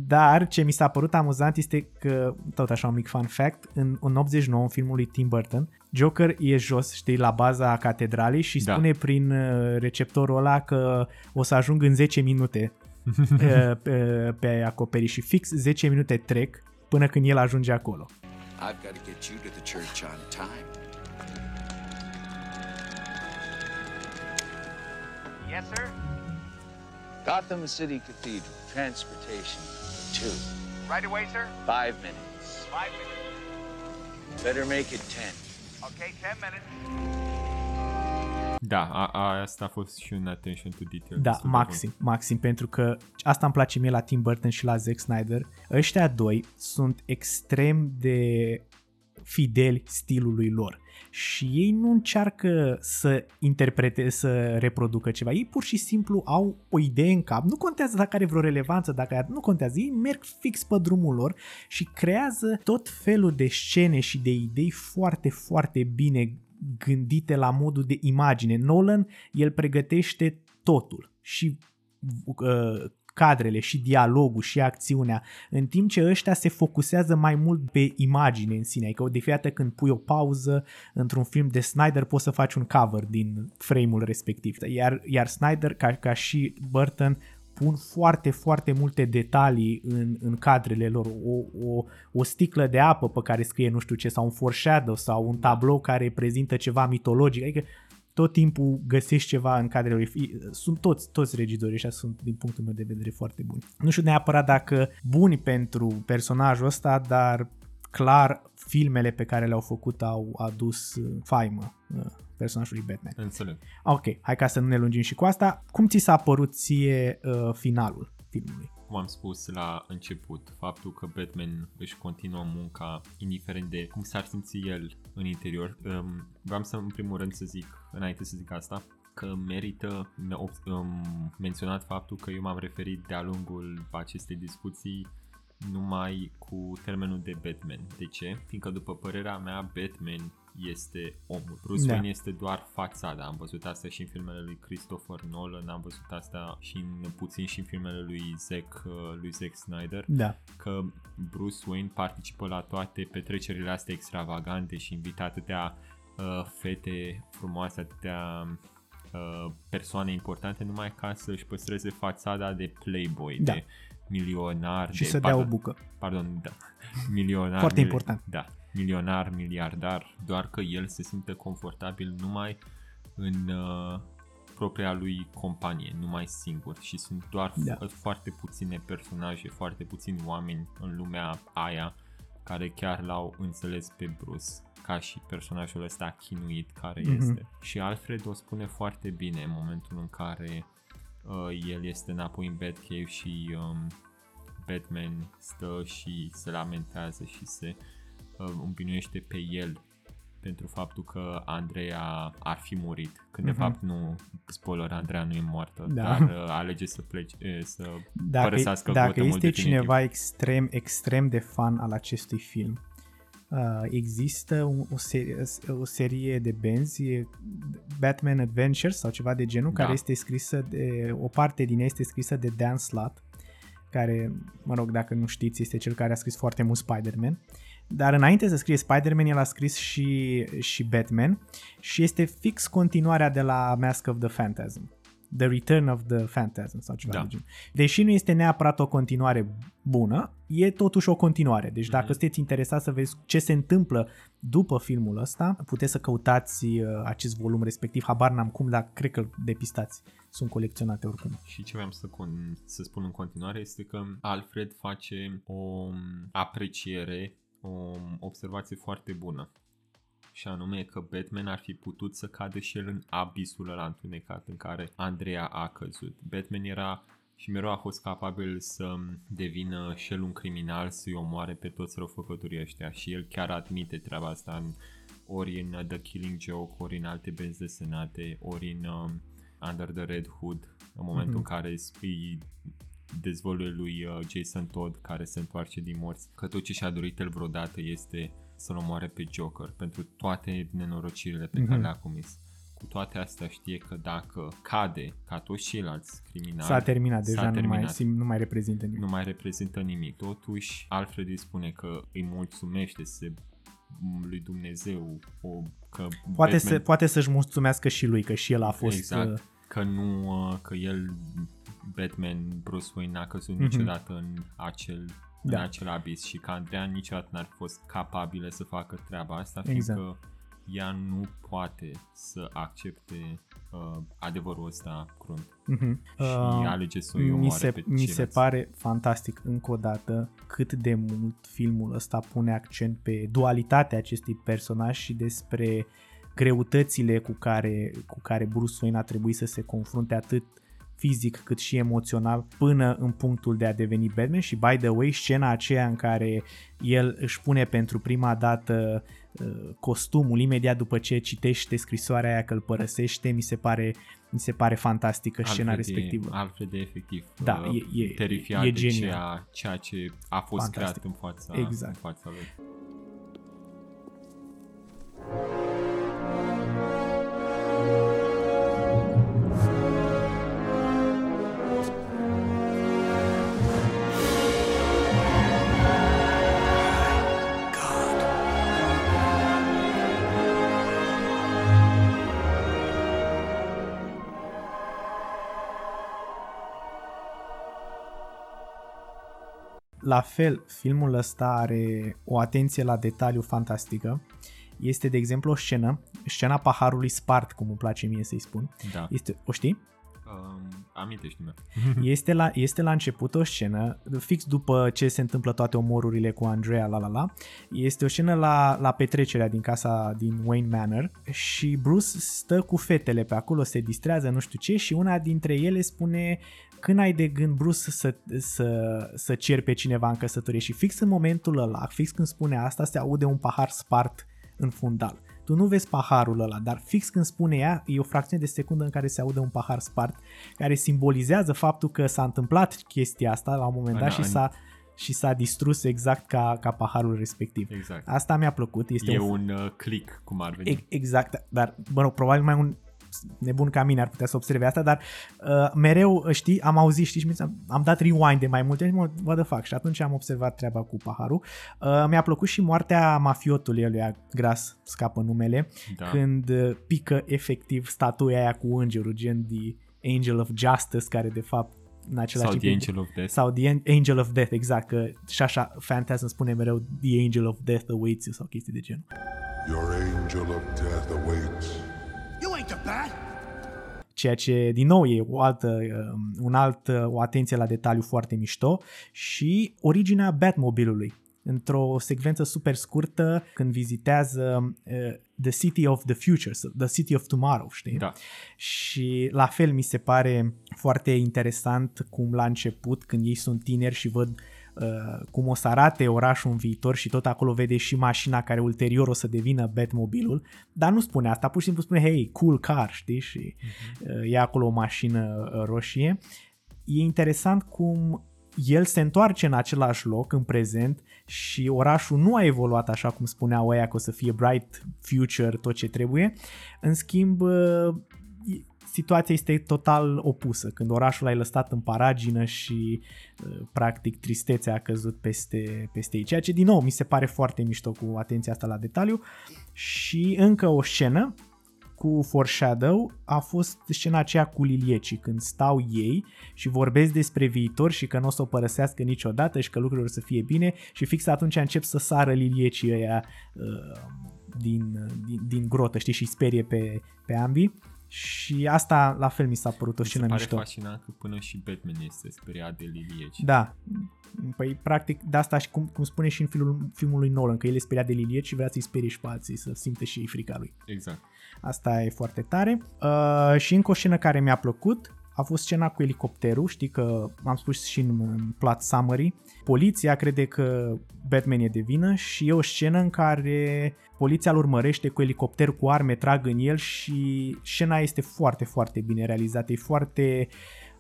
Dar ce mi s-a părut amuzant este că, tot așa un mic fun fact, în, în 89, în filmul lui Tim Burton, Joker e jos, știi, la baza catedralei și
Da.
spune prin uh, receptorul ăla că o să ajung în 10 minute pe, pe, pe acoperiș și fix 10 minute trec până când el ajunge acolo.
I've got to get you to the church on time.
Yes, sir?
Gotham City Cathedral, transportation, two.
Right away, sir?
Five minutes.
Five minutes.
Better make it ten.
Okay, ten minutes.
Da, a, a, asta a fost și un attention to detail.
Da,
destul de
maxim, maxim, pentru că asta îmi place mie la Tim Burton și la Zack Snyder. Ăștia doi sunt extrem de fideli stilului lor și ei nu încearcă să interpreteze, să reproducă ceva. Ei pur și simplu au o idee în cap. Nu contează dacă are vreo relevanță, dacă are, nu contează. Ei merg fix pe drumul lor și creează tot felul de scene și de idei foarte, foarte bine gândite la modul de imagine. Nolan, el pregătește totul și uh, cadrele și dialogul și acțiunea, în timp ce ăștia se focusează mai mult pe imagine în sine. Adică de fiecare dată când pui o pauză într-un film de Snyder poți să faci un cover din frame-ul respectiv. Iar, iar Snyder, ca, ca și Burton, pun foarte, foarte multe detalii în, în cadrele lor. O, o, o sticlă de apă pe care scrie nu știu ce, sau un foreshadow, sau un tablou care prezintă ceva mitologic. Adică tot timpul găsești ceva în cadrele lui. Sunt toți, toți regizorii ăștia sunt, din punctul meu de vedere, foarte buni. Nu știu neapărat dacă buni pentru personajul ăsta, dar clar filmele pe care le-au făcut au adus uh, faimă uh, personajului Batman.
Înțeleg.
Ok, hai ca să nu ne lungim și cu asta. Cum ți s-a părut ție uh, finalul filmului?
Cum am spus la început, faptul că Batman își continuă munca indiferent de cum s-ar simți el în interior. Um, vreau să în primul rând să zic, înainte să zic asta, că merită um, menționat faptul că eu m-am referit de-a lungul acestei discuții numai cu termenul de Batman. De ce? Fiindcă după părerea mea Batman este omul. Bruce
Da.
Wayne este doar fațada. Am văzut asta și în filmele lui Christopher Nolan, am văzut asta și în puțin și în filmele lui Zack, uh, lui Zack Snyder
Da,
că Bruce Wayne participă la toate petrecerile astea extravagante și invită atâtea uh, fete frumoase, atâtea uh, persoane importante numai ca să-și păstreze fațada de playboy,
Da.
de milionar,
și
de,
să dea o
pardon,
bucă.
Pardon, da. Milionar.
Foarte important.
Da, milionar, miliardar, doar că el se simte confortabil numai în uh, propria lui companie, numai singur și sunt doar
Da.
da. foarte puține personaje, foarte puțini oameni în lumea aia care chiar l-au înțeles pe Bruce ca și personajul ăsta chinuit care
Mhm.
este. Și Alfred o spune foarte bine în momentul în care uh, el este înapoi în Batcave și um, Batman stă și se lamentează și se uh, împinuiește pe el pentru faptul că Andreea ar fi murit. Când
Mhm.
de fapt nu, spoiler, Andreea nu e moartă,
Da.
dar uh, alege să plece, uh, să
Dacă,
părăsească
dacă
Gothamul
este
definitiv.
cineva extrem, extrem de fan al acestui film, uh, există un, o, serie, o serie de benzi, e Batman Adventures sau ceva de genul,
Da.
care este scrisă de, o parte din ea este scrisă de Dan Slott, care, mă rog, dacă nu știți, este cel care a scris foarte mult Spider-Man. Dar înainte să scrie Spider-Man, el a scris și, și Batman și este fix continuarea de la Mask of the Phantasm. The Return of the Phantasm sau ceva
Da.
de genul. Deși nu este neapărat o continuare bună, e totuși o continuare. Deci dacă
Mhm.
sunteți interesați să vezi ce se întâmplă după filmul ăsta, puteți să căutați uh, acest volum respectiv. Habar n-am cum, dar cred că depistați. Sunt colecționate oricum.
Și ce vreau să, con- să spun în continuare este că Alfred face o apreciere, o observație foarte bună. Și anume că Batman ar fi putut să cadă și el în abisul ăla întunecat în care Andrea a căzut. Batman era și mereu a fost capabil să devină și el un criminal, să-i omoare pe toți răufăcătorii ăștia și el chiar admite treaba asta în, ori în uh, The Killing Joke, ori în alte benzi desenate, ori în um, Under the Red Hood, în momentul
Mhm.
în care îi dezvăluie lui uh, Jason Todd, care se întoarce din morți, că tot ce și-a dorit el vreodată este să-l omoare pe Joker pentru toate nenorocirile pe care
Mhm.
le-a comis. Cu toate astea știe că dacă cade ca toți ceilalți criminali,
S-a terminat,
s-a
deja nu mai,
terminat.
sim, nu mai reprezintă nimic.
nu mai reprezintă nimic. Totuși, Alfred îi spune că îi mulțumește să lui Dumnezeu o, că
Poate,
Batman,
să, poate să-și mulțumească și lui, că și el a fost...
exact,
uh,
că nu, uh, că el Batman, Bruce Wayne n-a căzut
Mhm.
niciodată în acel
Da.
în acel abis și că Andrea niciodată n-ar fi fost capabilă să facă treaba asta,
Exact.
fiindcă ea nu poate să accepte uh, adevărul ăsta crunt
mhm.
și
Uh,
alege să o
mi
omoare
se,
pe
mi se
ceilalți.
pare fantastic încă o dată cât de mult filmul ăsta pune accent pe dualitatea acestui personaj și despre greutățile cu care, cu care Bruce Wayne a trebuit să se confrunte atât fizic cât și emoțional până în punctul de a deveni Batman și by the way scena aceea în care el își pune pentru prima dată uh, costumul imediat după ce citește scrisoarea aia că îl părăsește mi se pare, mi se pare fantastică scena
Alfred
respectivă.
E, Alfred e efectiv
Da,
uh,
e- e-
terifiat
e
de
genial.
ceea, ceea ce a fost
Fantastic.
creat în fața,
Exact.
în fața lui.
La fel, filmul ăsta are o atenție la detaliu fantastică. Este, de exemplu, o scenă, scena paharului spart, cum îmi place mie să-i spun.
Da.
Este, o știi?
Um, amintește-mi.
Este la, este la început o scenă, fix după ce se întâmplă toate omorurile cu Andrea, la la la. Este o scenă la, la petrecerea din casa din Wayne Manor și Bruce stă cu fetele pe acolo, se distrează, nu știu ce, și una dintre ele spune când ai de gând, Bruce, să, să, să ceri pe cineva în căsătorie și fix în momentul ăla, fix când spune asta, se aude un pahar spart în fundal. Tu nu vezi paharul ăla, dar fix când spune ea, e o fracțiune de secundă în care se aude un pahar spart, care simbolizează faptul că s-a întâmplat chestia asta la un moment dat
În-
și
în-
s-a, și s-a distrus exact ca, ca paharul respectiv.
Exact.
Asta mi-a plăcut. Este
E
un,
un uh, click, cum ar veni.
E- Exact, dar, mă rog, probabil mai un nebun ca mine ar putea să observe asta, dar uh, mereu, știi, am auzit, știi, și mi- am, am dat rewind de mai multe ori, mă, what the fuck, și atunci am observat treaba cu paharul. Uh, mi-a plăcut și moartea mafiotului lui gras, scapă numele,
Da.
când uh, pică efectiv statuia aia cu îngerul, gen The Angel of Justice, care de fapt în același
Sau
timp
The Angel of Death.
sau The An- Angel of Death, exact, că și așa Phantasm spune mereu The Angel of Death awaits you sau chestii de genul.
Your angel of death awaits.
Ceea ce din nou e o altă, um, un alt, uh, o atenție la detaliu foarte mișto și originea Batmobilului într-o secvență super scurtă când vizitează uh, The City of the Future, The City of Tomorrow, știi?
Da.
Și la fel mi se pare foarte interesant cum la început, când ei sunt tineri și văd uh, cum o să arate orașul în viitor și tot acolo vede și mașina care ulterior o să devină Batmobilul, dar nu spune asta, pur și simplu spune, hey, cool car, știi? Și uh, e acolo o mașină uh, roșie. E interesant cum el se întoarce în același loc în prezent și orașul nu a evoluat așa cum spuneau ăia că o să fie bright future, tot ce trebuie. În schimb, uh, situația este total opusă, când orașul ai lăsat în paragină și uh, practic tristețea a căzut peste, peste ei, ceea ce din nou mi se pare foarte mișto cu atenția asta la detaliu. Și încă o scenă cu foreshadow a fost scena aceea cu liliecii, când stau ei și vorbesc despre viitor și că nu o să o părăsească niciodată și că lucrurile o să fie bine și fix atunci încep să sară liliecii ăia uh, din, din, din grotă, știi, și sperie pe, pe ambii. Și asta la fel mi s-a părut o
Mi se
scenă
pare
mișto.
fascinant că până și Batman este speriat de lilieci.
Da. Păi, practic, de asta și cum, cum spune și în filmul, filmul lui Nolan, că el e speriat de lilieci și vrea să-i sperie și pe alții, să simte și ei frica lui.
Exact.
Asta e foarte tare. Uh, și încă o scenă care mi-a plăcut a fost scena cu elicopterul, știi că am spus și în, în plot summary. Poliția crede că Batman e de vină și e o scenă în care poliția îl urmărește cu elicopter cu arme, trag în el și scena este foarte, foarte bine realizată. E foarte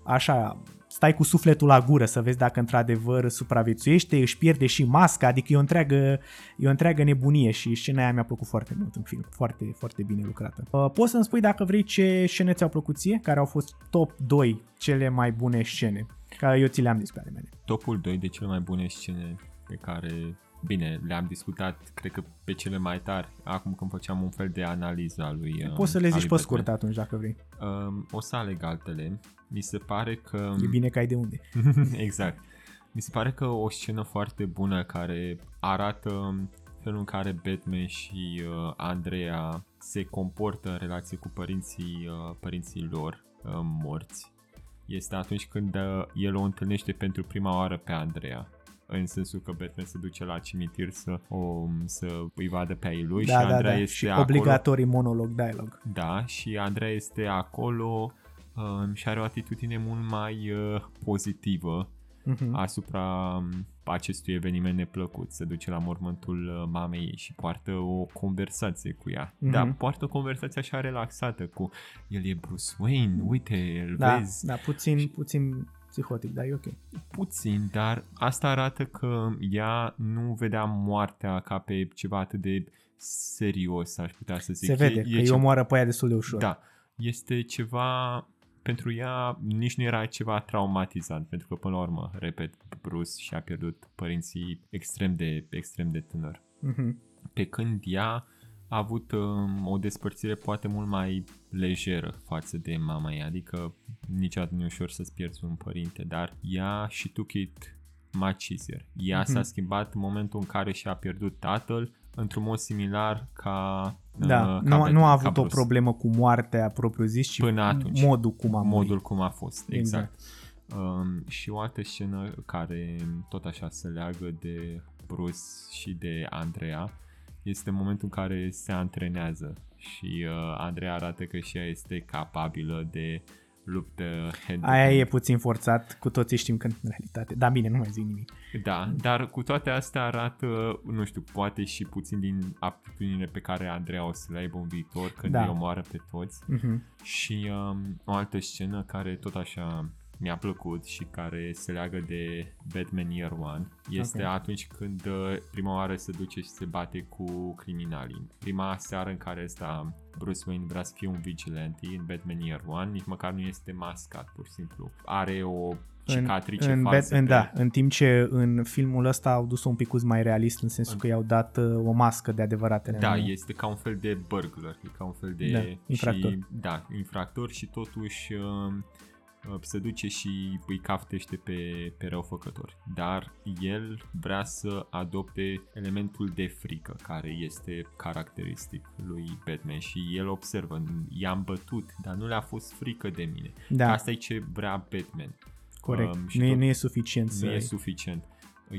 așa, stai cu sufletul la gură să vezi dacă într-adevăr supraviețuiește, își pierde și masca, adică e o întreagă, e o întreagă nebunie și scena aia mi-a plăcut foarte mult în film, foarte, foarte bine lucrată. Uh, poți să-mi spui dacă vrei ce scene ți-au plăcut ție, care au fost top 2 cele mai bune scene, care eu ți le-am zis pe ale mele.
Topul 2 de cele mai bune scene pe care, bine, le-am discutat, cred că pe cele mai tari, acum când făceam un fel de analiză a lui uh,
Poți să le
a
zici
lui
pe
Batman.
scurt atunci dacă vrei.
Um, o să aleg altele. Mi se pare că...
E bine că ai de unde.
exact. Mi se pare că o scenă foarte bună care arată felul în care Batman și uh, Andrea se comportă în relație cu părinții, uh, părinții lor uh, morți este atunci când uh, el o întâlnește pentru prima oară pe Andrea în sensul că Batman se duce la cimitir să, o, să îi vadă pe ai lui
da,
și
da,
Andrea
da.
este
și
acolo
obligatorii monolog, dialog.
da, și Andrea este acolo um, și are o atitudine mult mai uh, pozitivă
Mhm.
asupra um, acestui eveniment neplăcut. Se duce la mormântul uh, mamei ei și poartă o conversație cu ea.
Mhm.
Dar poartă o conversație așa relaxată cu el e Bruce Wayne, uite, îl
Da,
vezi.
da, puțin, puțin psihotic, dar e ok.
Puțin, dar asta arată că ea nu vedea moartea ca pe ceva atât de serios, aș putea să zic.
Se vede că îi
ce-
omoară pe aia destul de ușor.
Da, este ceva pentru ea nici nu era ceva traumatizant, pentru că până la urmă, repet, Bruce și-a pierdut părinții extrem de, extrem de tânăr.
Mhm.
Pe când ea a avut um, o despărțire poate mult mai lejeră față de mama ei, adică niciodată nu e ușor să-ți pierzi un părinte, dar ea și took it much easier. Ea s-a schimbat în momentul în care și-a pierdut tatăl într-un mod similar ca
Da,
uh, ca
nu,
Bat-
nu a
ca
avut o
Bruce.
problemă cu moartea propriu-zis, ci
Până atunci.
modul cum a murit.
modul cum a fost, exact.
Exact.
Um, și o altă scenă care tot așa se leagă de Bruce și de Andrea este momentul în care se antrenează și uh, Andrea arată că și ea este capabilă de luptă hand
Aia e puțin forțat, cu toții știm că în realitate. Da, bine, nu mai zic nimic.
Da, dar cu toate astea arată, nu știu, poate și puțin din aptitudinile pe care Andrea o să le aibă în viitor când
Da.
îi omoară pe toți.
Mhm.
Și um, o altă scenă care tot așa mi-a plăcut și care se leagă de Batman Year One este
Ok.
atunci când uh, prima oară se duce și se bate cu criminalii. Prima seară în care ăsta Bruce Wayne vrea să fie un vigilante în Batman Year One, nici măcar nu este mascat, pur și simplu. Are o cicatrice
în,
falsă
Bat- în,
pe...
da, în timp ce în filmul ăsta au dus-o un pic mai realist în sensul că i-au dat uh, o mască de adevăratele.
Da,
nu?
este ca un fel de burglar, e ca un fel de...
Da, infractor.
Și, da, infractor și totuși uh, uh, se duce și îi caftește pe, pe răufăcători. Dar el vrea să adopte elementul de frică care este caracteristic lui Batman și el observă, i-am bătut, dar nu le-a fost frică de mine.
Da.
Asta e ce vrea Batman.
Corect.
Um, și
nu, e,
tot-
nu e suficient să...
nu e suficient.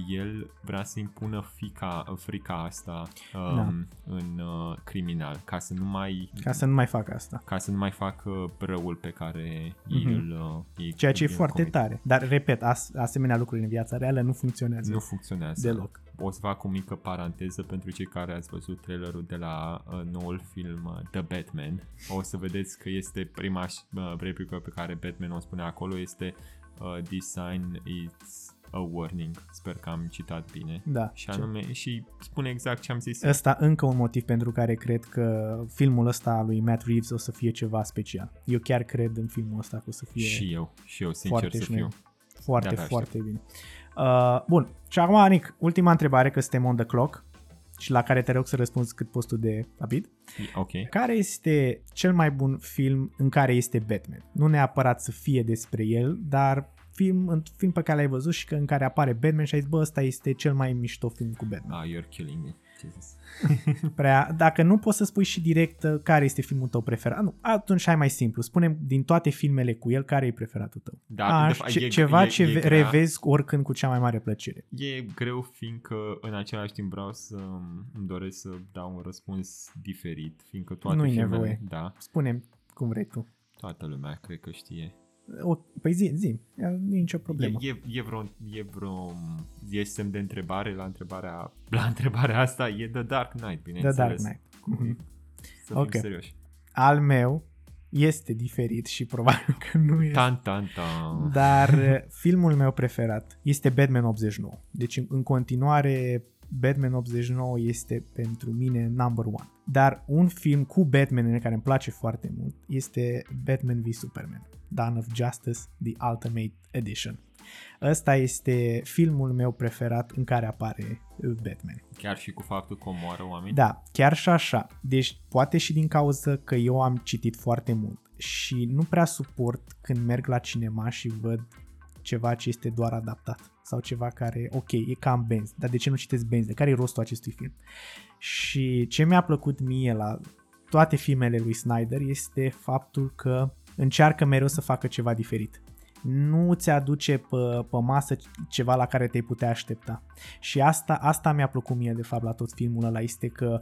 El vrea să impună fica, frica asta um,
Da.
în uh, criminal, ca să nu mai
Ca să nu mai fac asta.
ca să nu mai facă răul pe care
Mhm.
ei îl uh, ei,
Ceea ce e
îl
foarte
comit.
tare. Dar, repet, as, asemenea lucruri în viața reală nu funcționează.
Nu funcționează.
Deloc.
O să fac o mică paranteză pentru cei care ați văzut trailerul de la uh, noul film uh, The Batman. O să vedeți că este prima uh, replică pe care Batman o spune acolo este uh, This sign is a warning. Sper că am citat bine.
Da.
Și anume, și spune exact ce am zis.
Ăsta încă un motiv pentru care cred că filmul ăsta al lui Matt Reeves o să fie ceva special. Eu chiar cred în filmul ăsta că o să fie
Și eu, și eu, sincer
foarte
să
șmecher.
fiu.
Foarte,
De-abia
foarte bine. Uh, bun, și acum, Anic, ultima întrebare, că suntem on the clock. și la care te rog să răspunzi cât poți tu de rapid.
Ok.
Care este cel mai bun film în care este Batman? Nu neapărat să fie despre el, dar film, un film pe care l-ai văzut și că în care apare Batman și ai zis, bă, ăsta este cel mai mișto film cu Batman.
Ah, you're killing me. Jesus.
Prea, dacă nu poți să spui și direct uh, care este filmul tău preferat, nu, atunci hai mai simplu. Spune din toate filmele cu el care e preferatul tău.
Da,
Aș,
de fapt,
ce,
e-
ceva
e-
ce
e
ve-
grea.
revezi oricând cu cea mai mare plăcere.
E greu fiindcă în același timp vreau să îmi doresc să dau un răspuns diferit, fiindcă toate
Nu-i
filmele,
nevoie.
da,
spune cum vrei tu.
toată lumea cred că știe.
O, păi zi, zi, nu e nicio problemă.
E, e, e, vreo, e vreo e semn de întrebare la întrebarea la întrebarea asta e The Dark Knight, bineînțeles.
The Dark Knight. Mhm.
Să fim
Ok.
serioși.
Al meu este diferit și probabil că nu este.
Tan, tan, tan.
Dar uh, filmul meu preferat este Batman 89. Deci în- în continuare Batman 89 este pentru mine number one. Dar un film cu Batman în care îmi place foarte mult este Batman v Superman. Dawn of Justice, The Ultimate Edition. Ăsta este filmul meu preferat în care apare uh, Batman.
Chiar și cu faptul că omoară oameni.
Da, chiar și așa. Deci poate și din cauza că eu am citit foarte mult și nu prea suport când merg la cinema și văd ceva ce este doar adaptat sau ceva care, ok, e cam benzi, dar de ce nu citesc benzi? Care e rostul acestui film? Și ce mi-a plăcut mie la toate filmele lui Snyder este faptul că încearcă mereu să facă ceva diferit. Nu ți aduce pe, pe masă ceva la care te-ai putea aștepta. Și asta, asta mi-a plăcut mie de fapt la tot filmul ăla, este că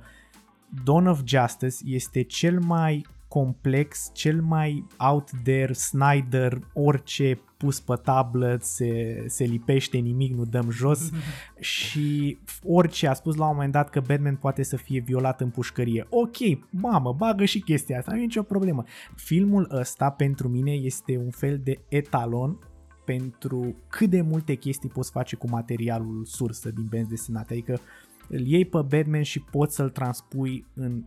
Dawn of Justice este cel mai complex, cel mai out there, Snyder, orice pus pe tablă se, se lipește, nimic nu dăm jos și orice a spus la un moment dat că Batman poate să fie violat în pușcărie. Ok, mamă, bagă și chestia asta, nu e nicio problemă. Filmul ăsta pentru mine este un fel de etalon pentru cât de multe chestii poți face cu materialul sursă din benzi desenate. Adică îl iei pe Batman și poți să-l transpui în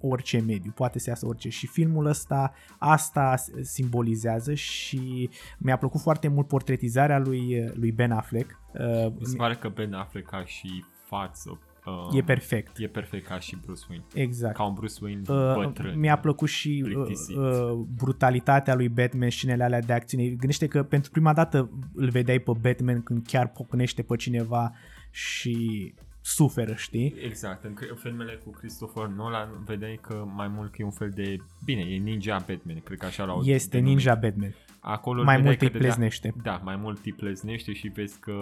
orice mediu, poate să iasă orice. Și filmul ăsta asta simbolizează și mi-a plăcut foarte mult portretizarea lui, lui Ben Affleck. Uh,
Mi se pare că Ben Affleck ca și față uh,
e perfect.
E perfect ca și Bruce Wayne.
Exact.
Ca un Bruce Wayne
Uh,
bătrân.
mi-a plăcut și uh,
plictisit.
uh, brutalitatea lui Batman, scenele alea de acțiune. Gândește că pentru prima dată îl vedeai pe Batman când chiar pocnește pe cineva și suferă, știi?
Exact, în cre- filmele cu Christopher Nolan vedeai că mai mult că e un fel de... Bine, e Ninja Batman, cred că așa l-au
Este
denumit.
Ninja Batman.
Acolo
Mai
vedeai
mult
că
îi
dădea-
pleznește.
Da, mai mult îi pleznește și vezi că,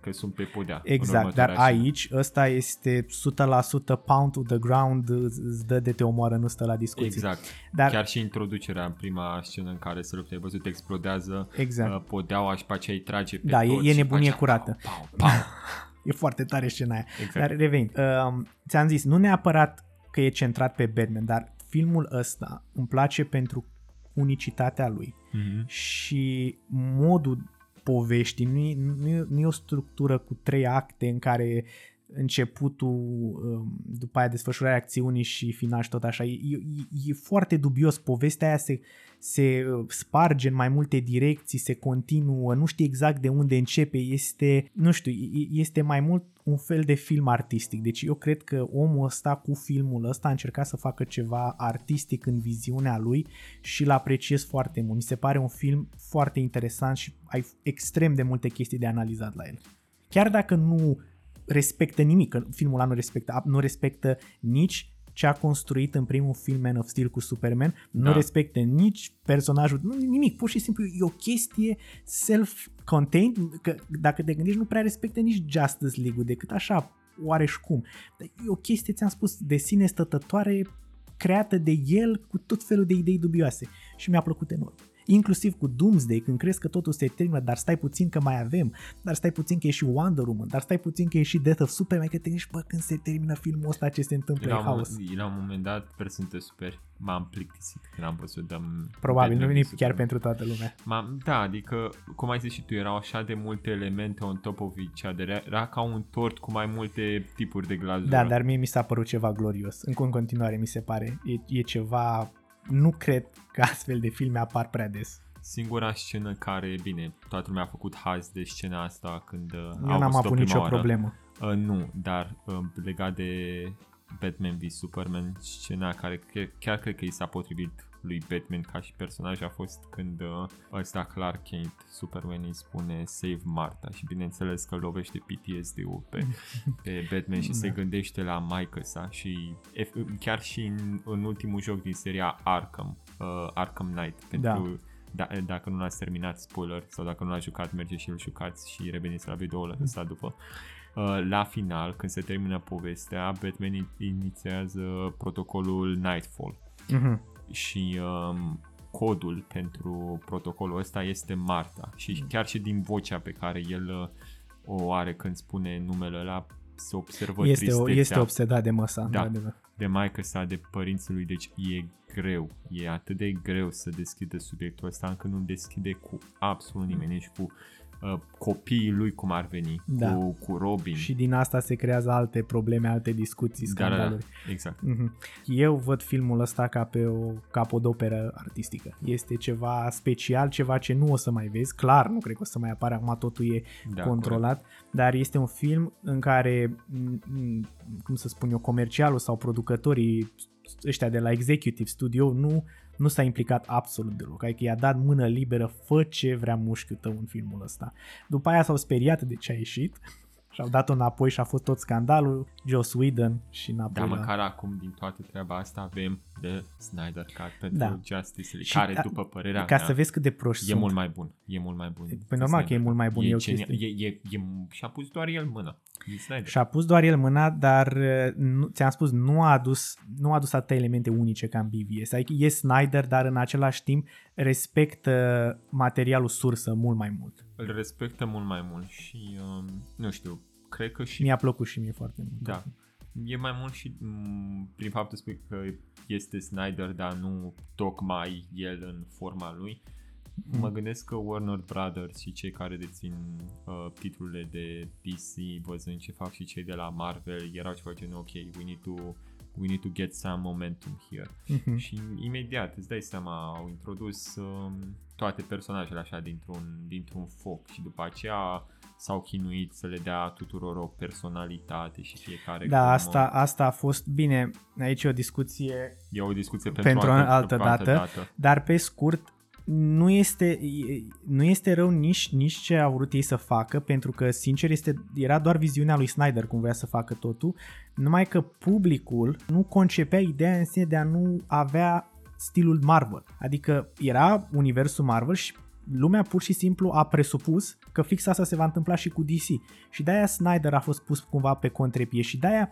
că sunt pe podea. în
Exact, dar
următoarea scenă.
aici ăsta este 100% pound to the ground, îți îți dă de te omoară, nu stă la discuții.
Exact.
Dar-
Chiar și introducerea în prima scenă în care se luptă, ai văzut, explodează
Exact.
uh, podeaua și pe aceea îi trage pe
Da, e-
toți
e
și
nebunie
face
curată.
Pau, pau, pau.
E foarte tare scena aia.
Exact.
Dar revenind, uh, ți-am zis, nu neapărat că e centrat pe Batman, dar filmul ăsta îmi place pentru unicitatea lui
Mhm.
și modul poveștii, nu e, nu, e, nu e o structură cu trei acte în care începutul, um, după aia desfășurarea acțiunii și final și tot așa. E, e, e foarte dubios. Povestea aia se, se uh, sparge în mai multe direcții, se continuă, nu știi exact de unde începe. Este, nu știu, e- este mai mult un fel de film artistic. Deci eu cred că omul ăsta cu filmul ăsta a încercat să facă ceva artistic în viziunea lui și îl apreciez foarte mult. Mi se pare un film foarte interesant și ai extrem de multe chestii de analizat la el. Chiar dacă nu respectă nimic, că filmul ăla nu respectă, nu respectă nici ce a construit în primul film Man of Steel cu Superman, nu
Da.
respectă nici personajul, nu, nimic, pur și simplu e o chestie self-contained, că dacă te gândești nu prea respectă nici Justice League-ul decât așa, oareși cum. Dar e o chestie, ți-am spus, de sine stătătoare, creată de el cu tot felul de idei dubioase și mi-a plăcut enorm. Inclusiv cu Doomsday, când crezi că totul se termină, dar stai puțin că mai avem, dar stai puțin că e și Wonder Woman, dar stai puțin că e și Death of Superman, că te gândești, bă, când se termină filmul ăsta, ce se întâmplă,
La
e
un,
haos.
moment, la un moment dat, sper să nu te superi, m-am plictisit când am văzut dăm
Probabil, nu
Batman
e
v
chiar
Superman.
pentru toată lumea.
M-am, da, adică, cum ai zis și tu, erau așa de multe elemente on top of each other. Era- Era ca un tort cu mai multe tipuri de glazură.
Da, dar mie mi s-a părut ceva glorios. Încă în continuare mi se pare. E, e ceva... Nu cred că astfel de filme apar prea des.
Singura scenă care, bine, toată lumea a făcut haz de scena asta când uh,
Eu
au
n-am
văzut-o
avut
prima
nicio
oară.
problemă.
Uh, nu, dar uh, legat de Batman v Superman, scena care chiar, chiar cred că i s-a potrivit lui Batman ca și personaj a fost când uh, ăsta Clark Kent, Superman îi spune Save Martha și bineînțeles că lovește PTSD-ul pe, pe Batman și da. se gândește la maică sa și ef- chiar și în, în ultimul joc din seria Arkham, uh, Arkham Knight, pentru da. Da, dacă nu l-ați terminat, spoiler, sau dacă nu l-ați jucat, merge și îl jucați și reveniți la videoul ăsta după. Uh, la final, când se termină povestea, Batman inițiază protocolul Nightfall.
Mhm.
Și um, codul pentru protocolul ăsta este Marta. Și chiar și din vocea pe care el uh, o are când spune numele ăla, se observă
Este, o,
tristețea
este obsedat de măsa,
Da.
într-adevăr.
de maică sa, de părinții lui, deci e greu, e atât de greu să deschidă subiectul ăsta încât nu deschide cu absolut nimeni, nici cu uh, copiii lui cum ar veni,
Da.
cu, cu Robin.
Și din asta se creează alte probleme, alte discuții,
da, da, da,
scandaluri.
exact.
Mhm. Eu văd filmul ăsta ca pe o capodoperă artistică. Este ceva special, ceva ce nu o să mai vezi. Clar, nu cred că o să mai apară, acum totul e
Da,
controlat, dar este un film în care, m, m, cum să spun eu, comercialul sau producătorii ăștia de la Executive Studio nu, nu s-a implicat absolut deloc. Adică i-a dat mână liberă, fă ce vrea mușchiul tău în filmul ăsta. După aia s-au speriat de ce a ieșit și au dat-o înapoi și a fost tot scandalul, Joss Whedon și înapoi
Dar
la...
măcar acum din toată treaba asta avem The Snyder Cut pentru
Da.
Justice League,
Și
care
ca-
după părerea
Ca
mea
să vezi cât de proști
e
sunt.
mult mai bun. E mult mai bun.
Păi normal că e mult mai bun,
E,
e o
genial.
chestie.
e, e, e, și-a pus doar el mâna. E Snyder.
Și-a pus doar el mâna, dar uh, nu, ți-am spus, nu a adus, nu a adus atâtea elemente unice ca în BVS. Adică e Snyder, dar în același timp respectă materialul sursă mult mai mult.
Îl respectă mult mai mult și, um, nu știu, cred că și
Mi-a plăcut și mie foarte mult.
Da. E mai mult și m, prin faptul spui că este Snyder, dar nu tocmai el în forma lui. Mă gândesc că Warner Brothers și cei care dețin uh, titlurile de DC, văzând ce fac și cei de la Marvel, erau ceva genul, ok, we need to, we need to get some momentum here.
Mhm.
Și imediat, îți dai seama, au introdus um, toate personajele așa dintr-un, dintr-un foc și după aceea s-au chinuit să le dea tuturor o personalitate și fiecare
Da,
cum,
asta, asta a fost bine. Aici e o discuție
E o discuție pentru,
pentru o
altă,
altă
pentru altă
dată,
dată.
dar pe scurt nu este, e- nu este rău nici, nici ce au vrut ei să facă, pentru că, sincer, este, era doar viziunea lui Snyder cum vrea să facă totul, numai că publicul nu concepea ideea în sine de a nu avea stilul Marvel. Adică era universul Marvel și lumea pur și simplu a presupus că fix asta se va întâmpla și cu DC. Și de-aia Snyder a fost pus cumva pe contrepie și de-aia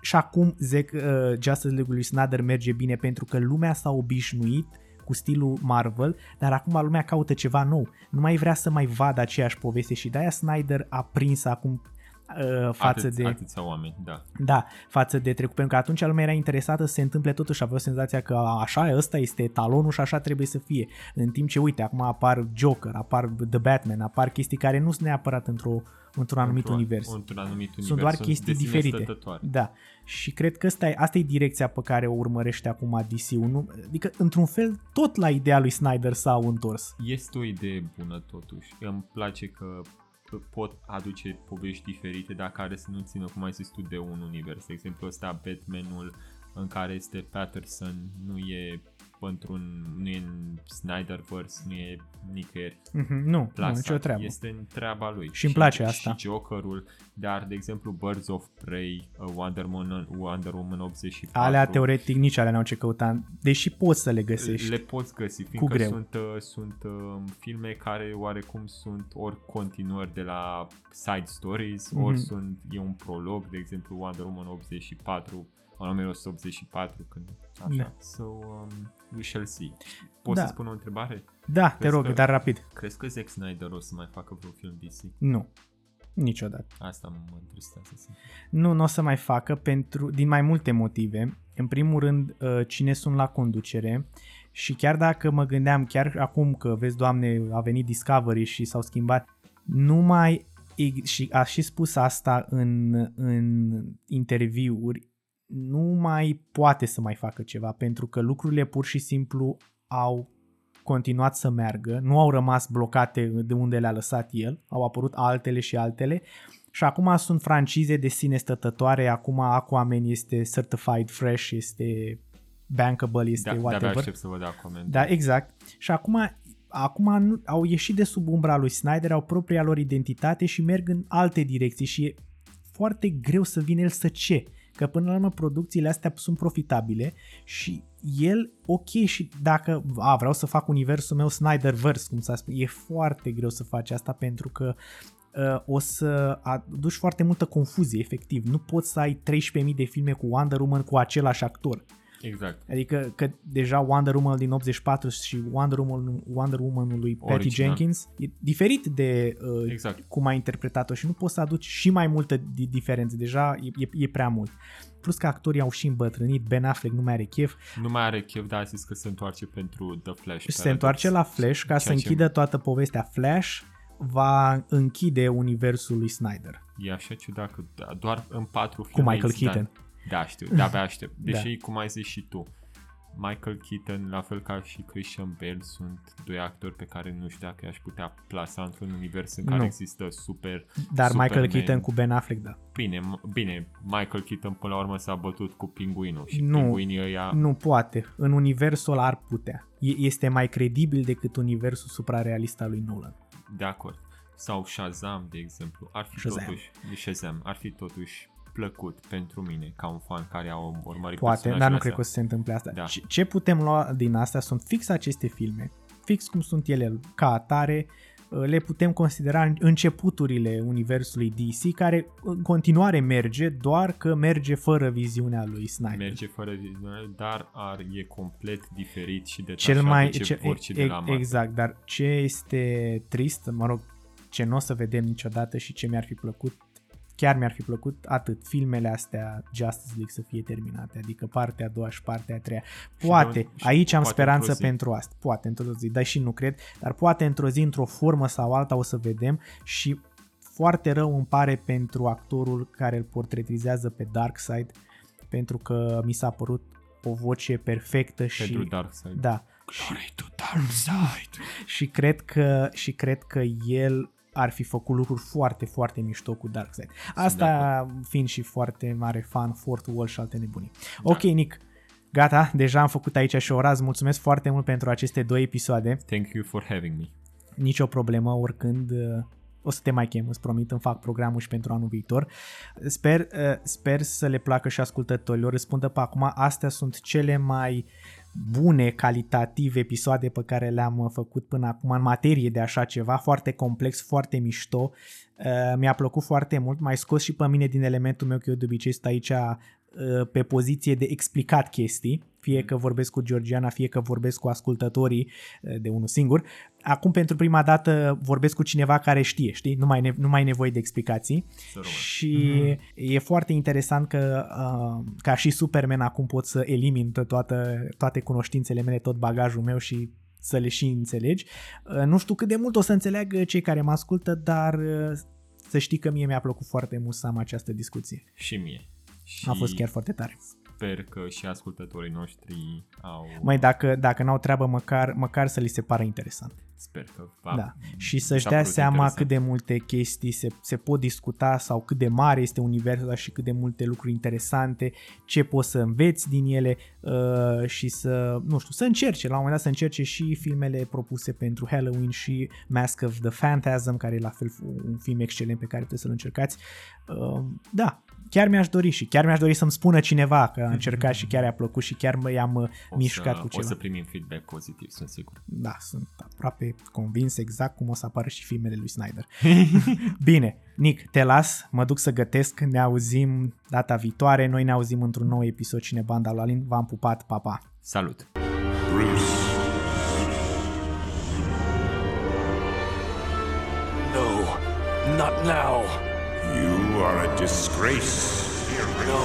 și acum zic, uh, Justice League-ul lui Snyder merge bine pentru că lumea s-a obișnuit cu stilul Marvel, dar acum lumea caută ceva nou. Nu mai vrea să mai vadă aceeași poveste și de-aia Snyder a prins acum uh, față
Atâți,
de...
Atâția oameni, da.
Da, față de trecut, pentru că atunci lumea era interesată să se întâmple totuși, avea senzația că așa, ăsta este etalonul și așa trebuie să fie. În timp ce, uite, acum apar Joker, apar The Batman, apar chestii care nu sunt neapărat într-o, într-un anumit
Într-un-
univers.
Într-un anumit univers.
Sunt doar chestii
de sine
diferite.
stătătoare.
Da. Și cred că asta e, asta e direcția pe care o urmărește acum DC-ul. Nu? Adică, într-un fel, tot la ideea lui Snyder s-au întors.
Este o idee bună totuși. Îmi place că pot aduce povești diferite, dar care să nu țină, cum ai zis tu, de un univers. De exemplu, ăsta Batmanul în care este Patterson nu e într-un, nu e în Snyderverse, nu e nicăieri
Mhm, Nu, nu,
plasat.
nicio treabă.
Este în treaba lui.
Și îmi place asta.
Și Jokerul, dar de exemplu Birds of Prey, uh, Wonder Woman, Wonder Woman 84.
Alea, teoretic, nici alea n-au ce căuta, deși poți să le găsești.
Le poți găsi, fiindcă
greu.
sunt, uh, sunt uh, filme care oarecum sunt ori continuări de la side stories,
Mhm.
ori sunt, e un prolog, de exemplu Wonder Woman 84, în 1984, când așa.
Da.
So, um, we shall see. Poți
Da.
să spun o întrebare?
Da, te
Crezi
rog,
că-
dar rapid.
Crezi că Zack Snyder o să mai facă vreun film DC?
Nu. Niciodată.
Asta mă întristează. sincer.
Nu, nu o să mai facă pentru, din mai multe motive. În primul rând, uh, cine sunt la conducere și chiar dacă mă gândeam, chiar acum că, vezi, Doamne, a venit Discovery și s-au schimbat, nu mai, și a și spus asta în, în interviuri, nu mai poate să mai facă ceva, pentru că lucrurile pur și simplu au continuat să meargă, nu au rămas blocate de unde le-a lăsat el, au apărut altele și altele Și acum sunt francize de sine stătătoare, acum Aquaman este certified fresh, este bankable, este
Da, de-abia
whatever.
aștept să văd Aquaman.
Da, exact. Și acum, acum nu, au ieșit de sub umbra lui Snyder, au propria lor identitate și merg în alte direcții și e foarte greu să vină el să ce. Că până la urmă producțiile astea sunt profitabile și el, ok, și dacă a, vreau să fac universul meu Snyderverse, cum s-a spus, e foarte greu să faci asta pentru că uh, o să aduci foarte multă confuzie, efectiv. Nu poți să ai 13.000 de filme cu Wonder Woman cu același actor.
Exact.
Adică că deja Wonder Woman din 84 și Wonder Woman, Wonder Woman lui Patty
Original.
Jenkins e diferit de uh,
Exact.
cum a interpretat-o și nu poți să aduci și mai multă di- diferență. Deja e, e, e prea mult. Plus că actorii au și îmbătrânit, Ben Affleck nu mai are chef
Nu mai are chef, dar a zis că se întoarce pentru The Flash.
și se
Paradox.
întoarce la Flash ca să
Ceea ce
închidă toată povestea Flash va închide universul lui Snyder.
E așa ciudat că da, doar în patru
Cu
filme
Michael
instant-
Keaton.
Da, știu, de-abia aștept. Deși,
Da.
cum ai zis și tu, Michael Keaton, la fel ca și Christian Bale, sunt doi actori pe care nu știu dacă i-aș putea plasa într-un univers în care
Nu.
există super
Dar Michael
Superman.
Keaton cu Ben Affleck, da.
Bine, m- bine, Michael Keaton până la urmă s-a bătut cu pinguinul și
Nu,
pinguinii ăia...
Nu poate. În universul ăla ar putea. E- Este mai credibil decât universul suprarealist al lui Nolan.
De acord. Sau Shazam, de exemplu. Ar fi
Shazam.
totuși, Shazam, ar fi totuși plăcut pentru mine, ca un fan care a urmărit
Poate, dar nu
personajele
cred că o
astea.
să se întâmple asta.
Da.
Ce, ce putem lua din astea sunt fix aceste filme, fix cum sunt ele ca atare, le putem considera începuturile universului DC, care în continuare merge, doar că merge fără viziunea lui Snyder.
Merge fără viziune, dar ar, e complet diferit și detașat
Cel mai,
de ce
ce,
vor și de
e-
la Marvel.
exact, dar ce este trist, mă rog, ce nu o să vedem niciodată și ce mi-ar fi plăcut, chiar mi-ar fi plăcut atât filmele astea Justice League să fie terminate, adică partea a doua și partea a treia. Poate,
de- și
aici am
poate
speranță
într-o zi.
pentru asta, poate într-o zi, dar și nu cred, dar poate într-o zi, într-o formă sau alta o să vedem și foarte rău îmi pare pentru actorul care îl portretizează pe Darkseid, pentru că mi s-a părut o voce perfectă și...
Pentru Darkseid.
Da.
Glory to Darkseid!
și cred că și cred că el ar fi făcut lucruri foarte, foarte mișto cu Darkseid. Asta fiind și foarte mare fan, Fort Wall și alte nebunii.
Da.
Ok, Nick, gata, deja am făcut aici și ora. Îți mulțumesc foarte mult pentru aceste două episoade.
Thank you for having me.
Nicio problemă, oricând uh, o să te mai chem, îți promit, îmi fac programul și pentru anul viitor. Sper, uh, sper să le placă și ascultătorilor. Răspundă pe acum, astea sunt cele mai bune, calitative episoade pe care le-am uh, făcut până acum în materie de așa ceva, foarte complex, foarte mișto. Uh, Mi-a plăcut foarte mult, mai scos și pe mine din elementul meu că eu de obicei sunt aici uh, pe poziție de explicat chestii, fie că vorbesc cu Georgiana, fie că vorbesc cu ascultătorii uh, de unul singur. Acum pentru prima dată vorbesc cu cineva care știe, știi? Nu mai, ne- nu mai ai nevoie de explicații.
rămân.
Și e foarte interesant că uh, ca și Superman acum pot să elimin to- toată, toate cunoștințele mele, tot bagajul meu și să le și înțelegi. Uh, nu știu cât de mult o să înțeleagă cei care mă ascultă, dar uh, să știi că mie mi-a plăcut foarte mult să am această discuție.
Și mie. Și
A fost chiar foarte tare.
Sper că și ascultătorii noștri au...
Mai dacă, dacă n-au treabă, măcar, măcar să li se pară interesant.
Sper că va...
Da. Și să-și
s-a
dea
părut
seama
interesant.
cât de multe chestii se, se pot discuta sau cât de mare este universul ăsta și cât de multe lucruri interesante, ce poți să înveți din ele uh, și să, nu știu, să încerce, la un moment dat să încerce și filmele propuse pentru Halloween și Mask of the Phantasm, care e la fel un film excelent pe care trebuie să-l încercați. Uh, da, chiar mi-aș dori și chiar mi-aș dori să-mi spună cineva că a încercat și chiar i-a plăcut și chiar mă i-am uh,
o
mișcat
să,
cu
O
ceva.
să primim feedback pozitiv, sunt sigur.
Da, sunt aproape convins exact cum o să apară și filmele lui Snyder. Bine, Nick, te las, mă duc să gătesc, ne auzim data viitoare, noi ne auzim într-un nou episod Cine Banda lui Alin, v-am pupat, pa, pa!
Salut!
Bruce.
No, not now.
Are a disgrace.
No,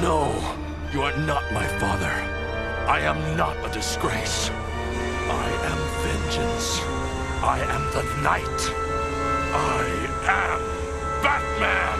no, you are not my father. I am not a disgrace. I am vengeance. I am the knight. I am Batman!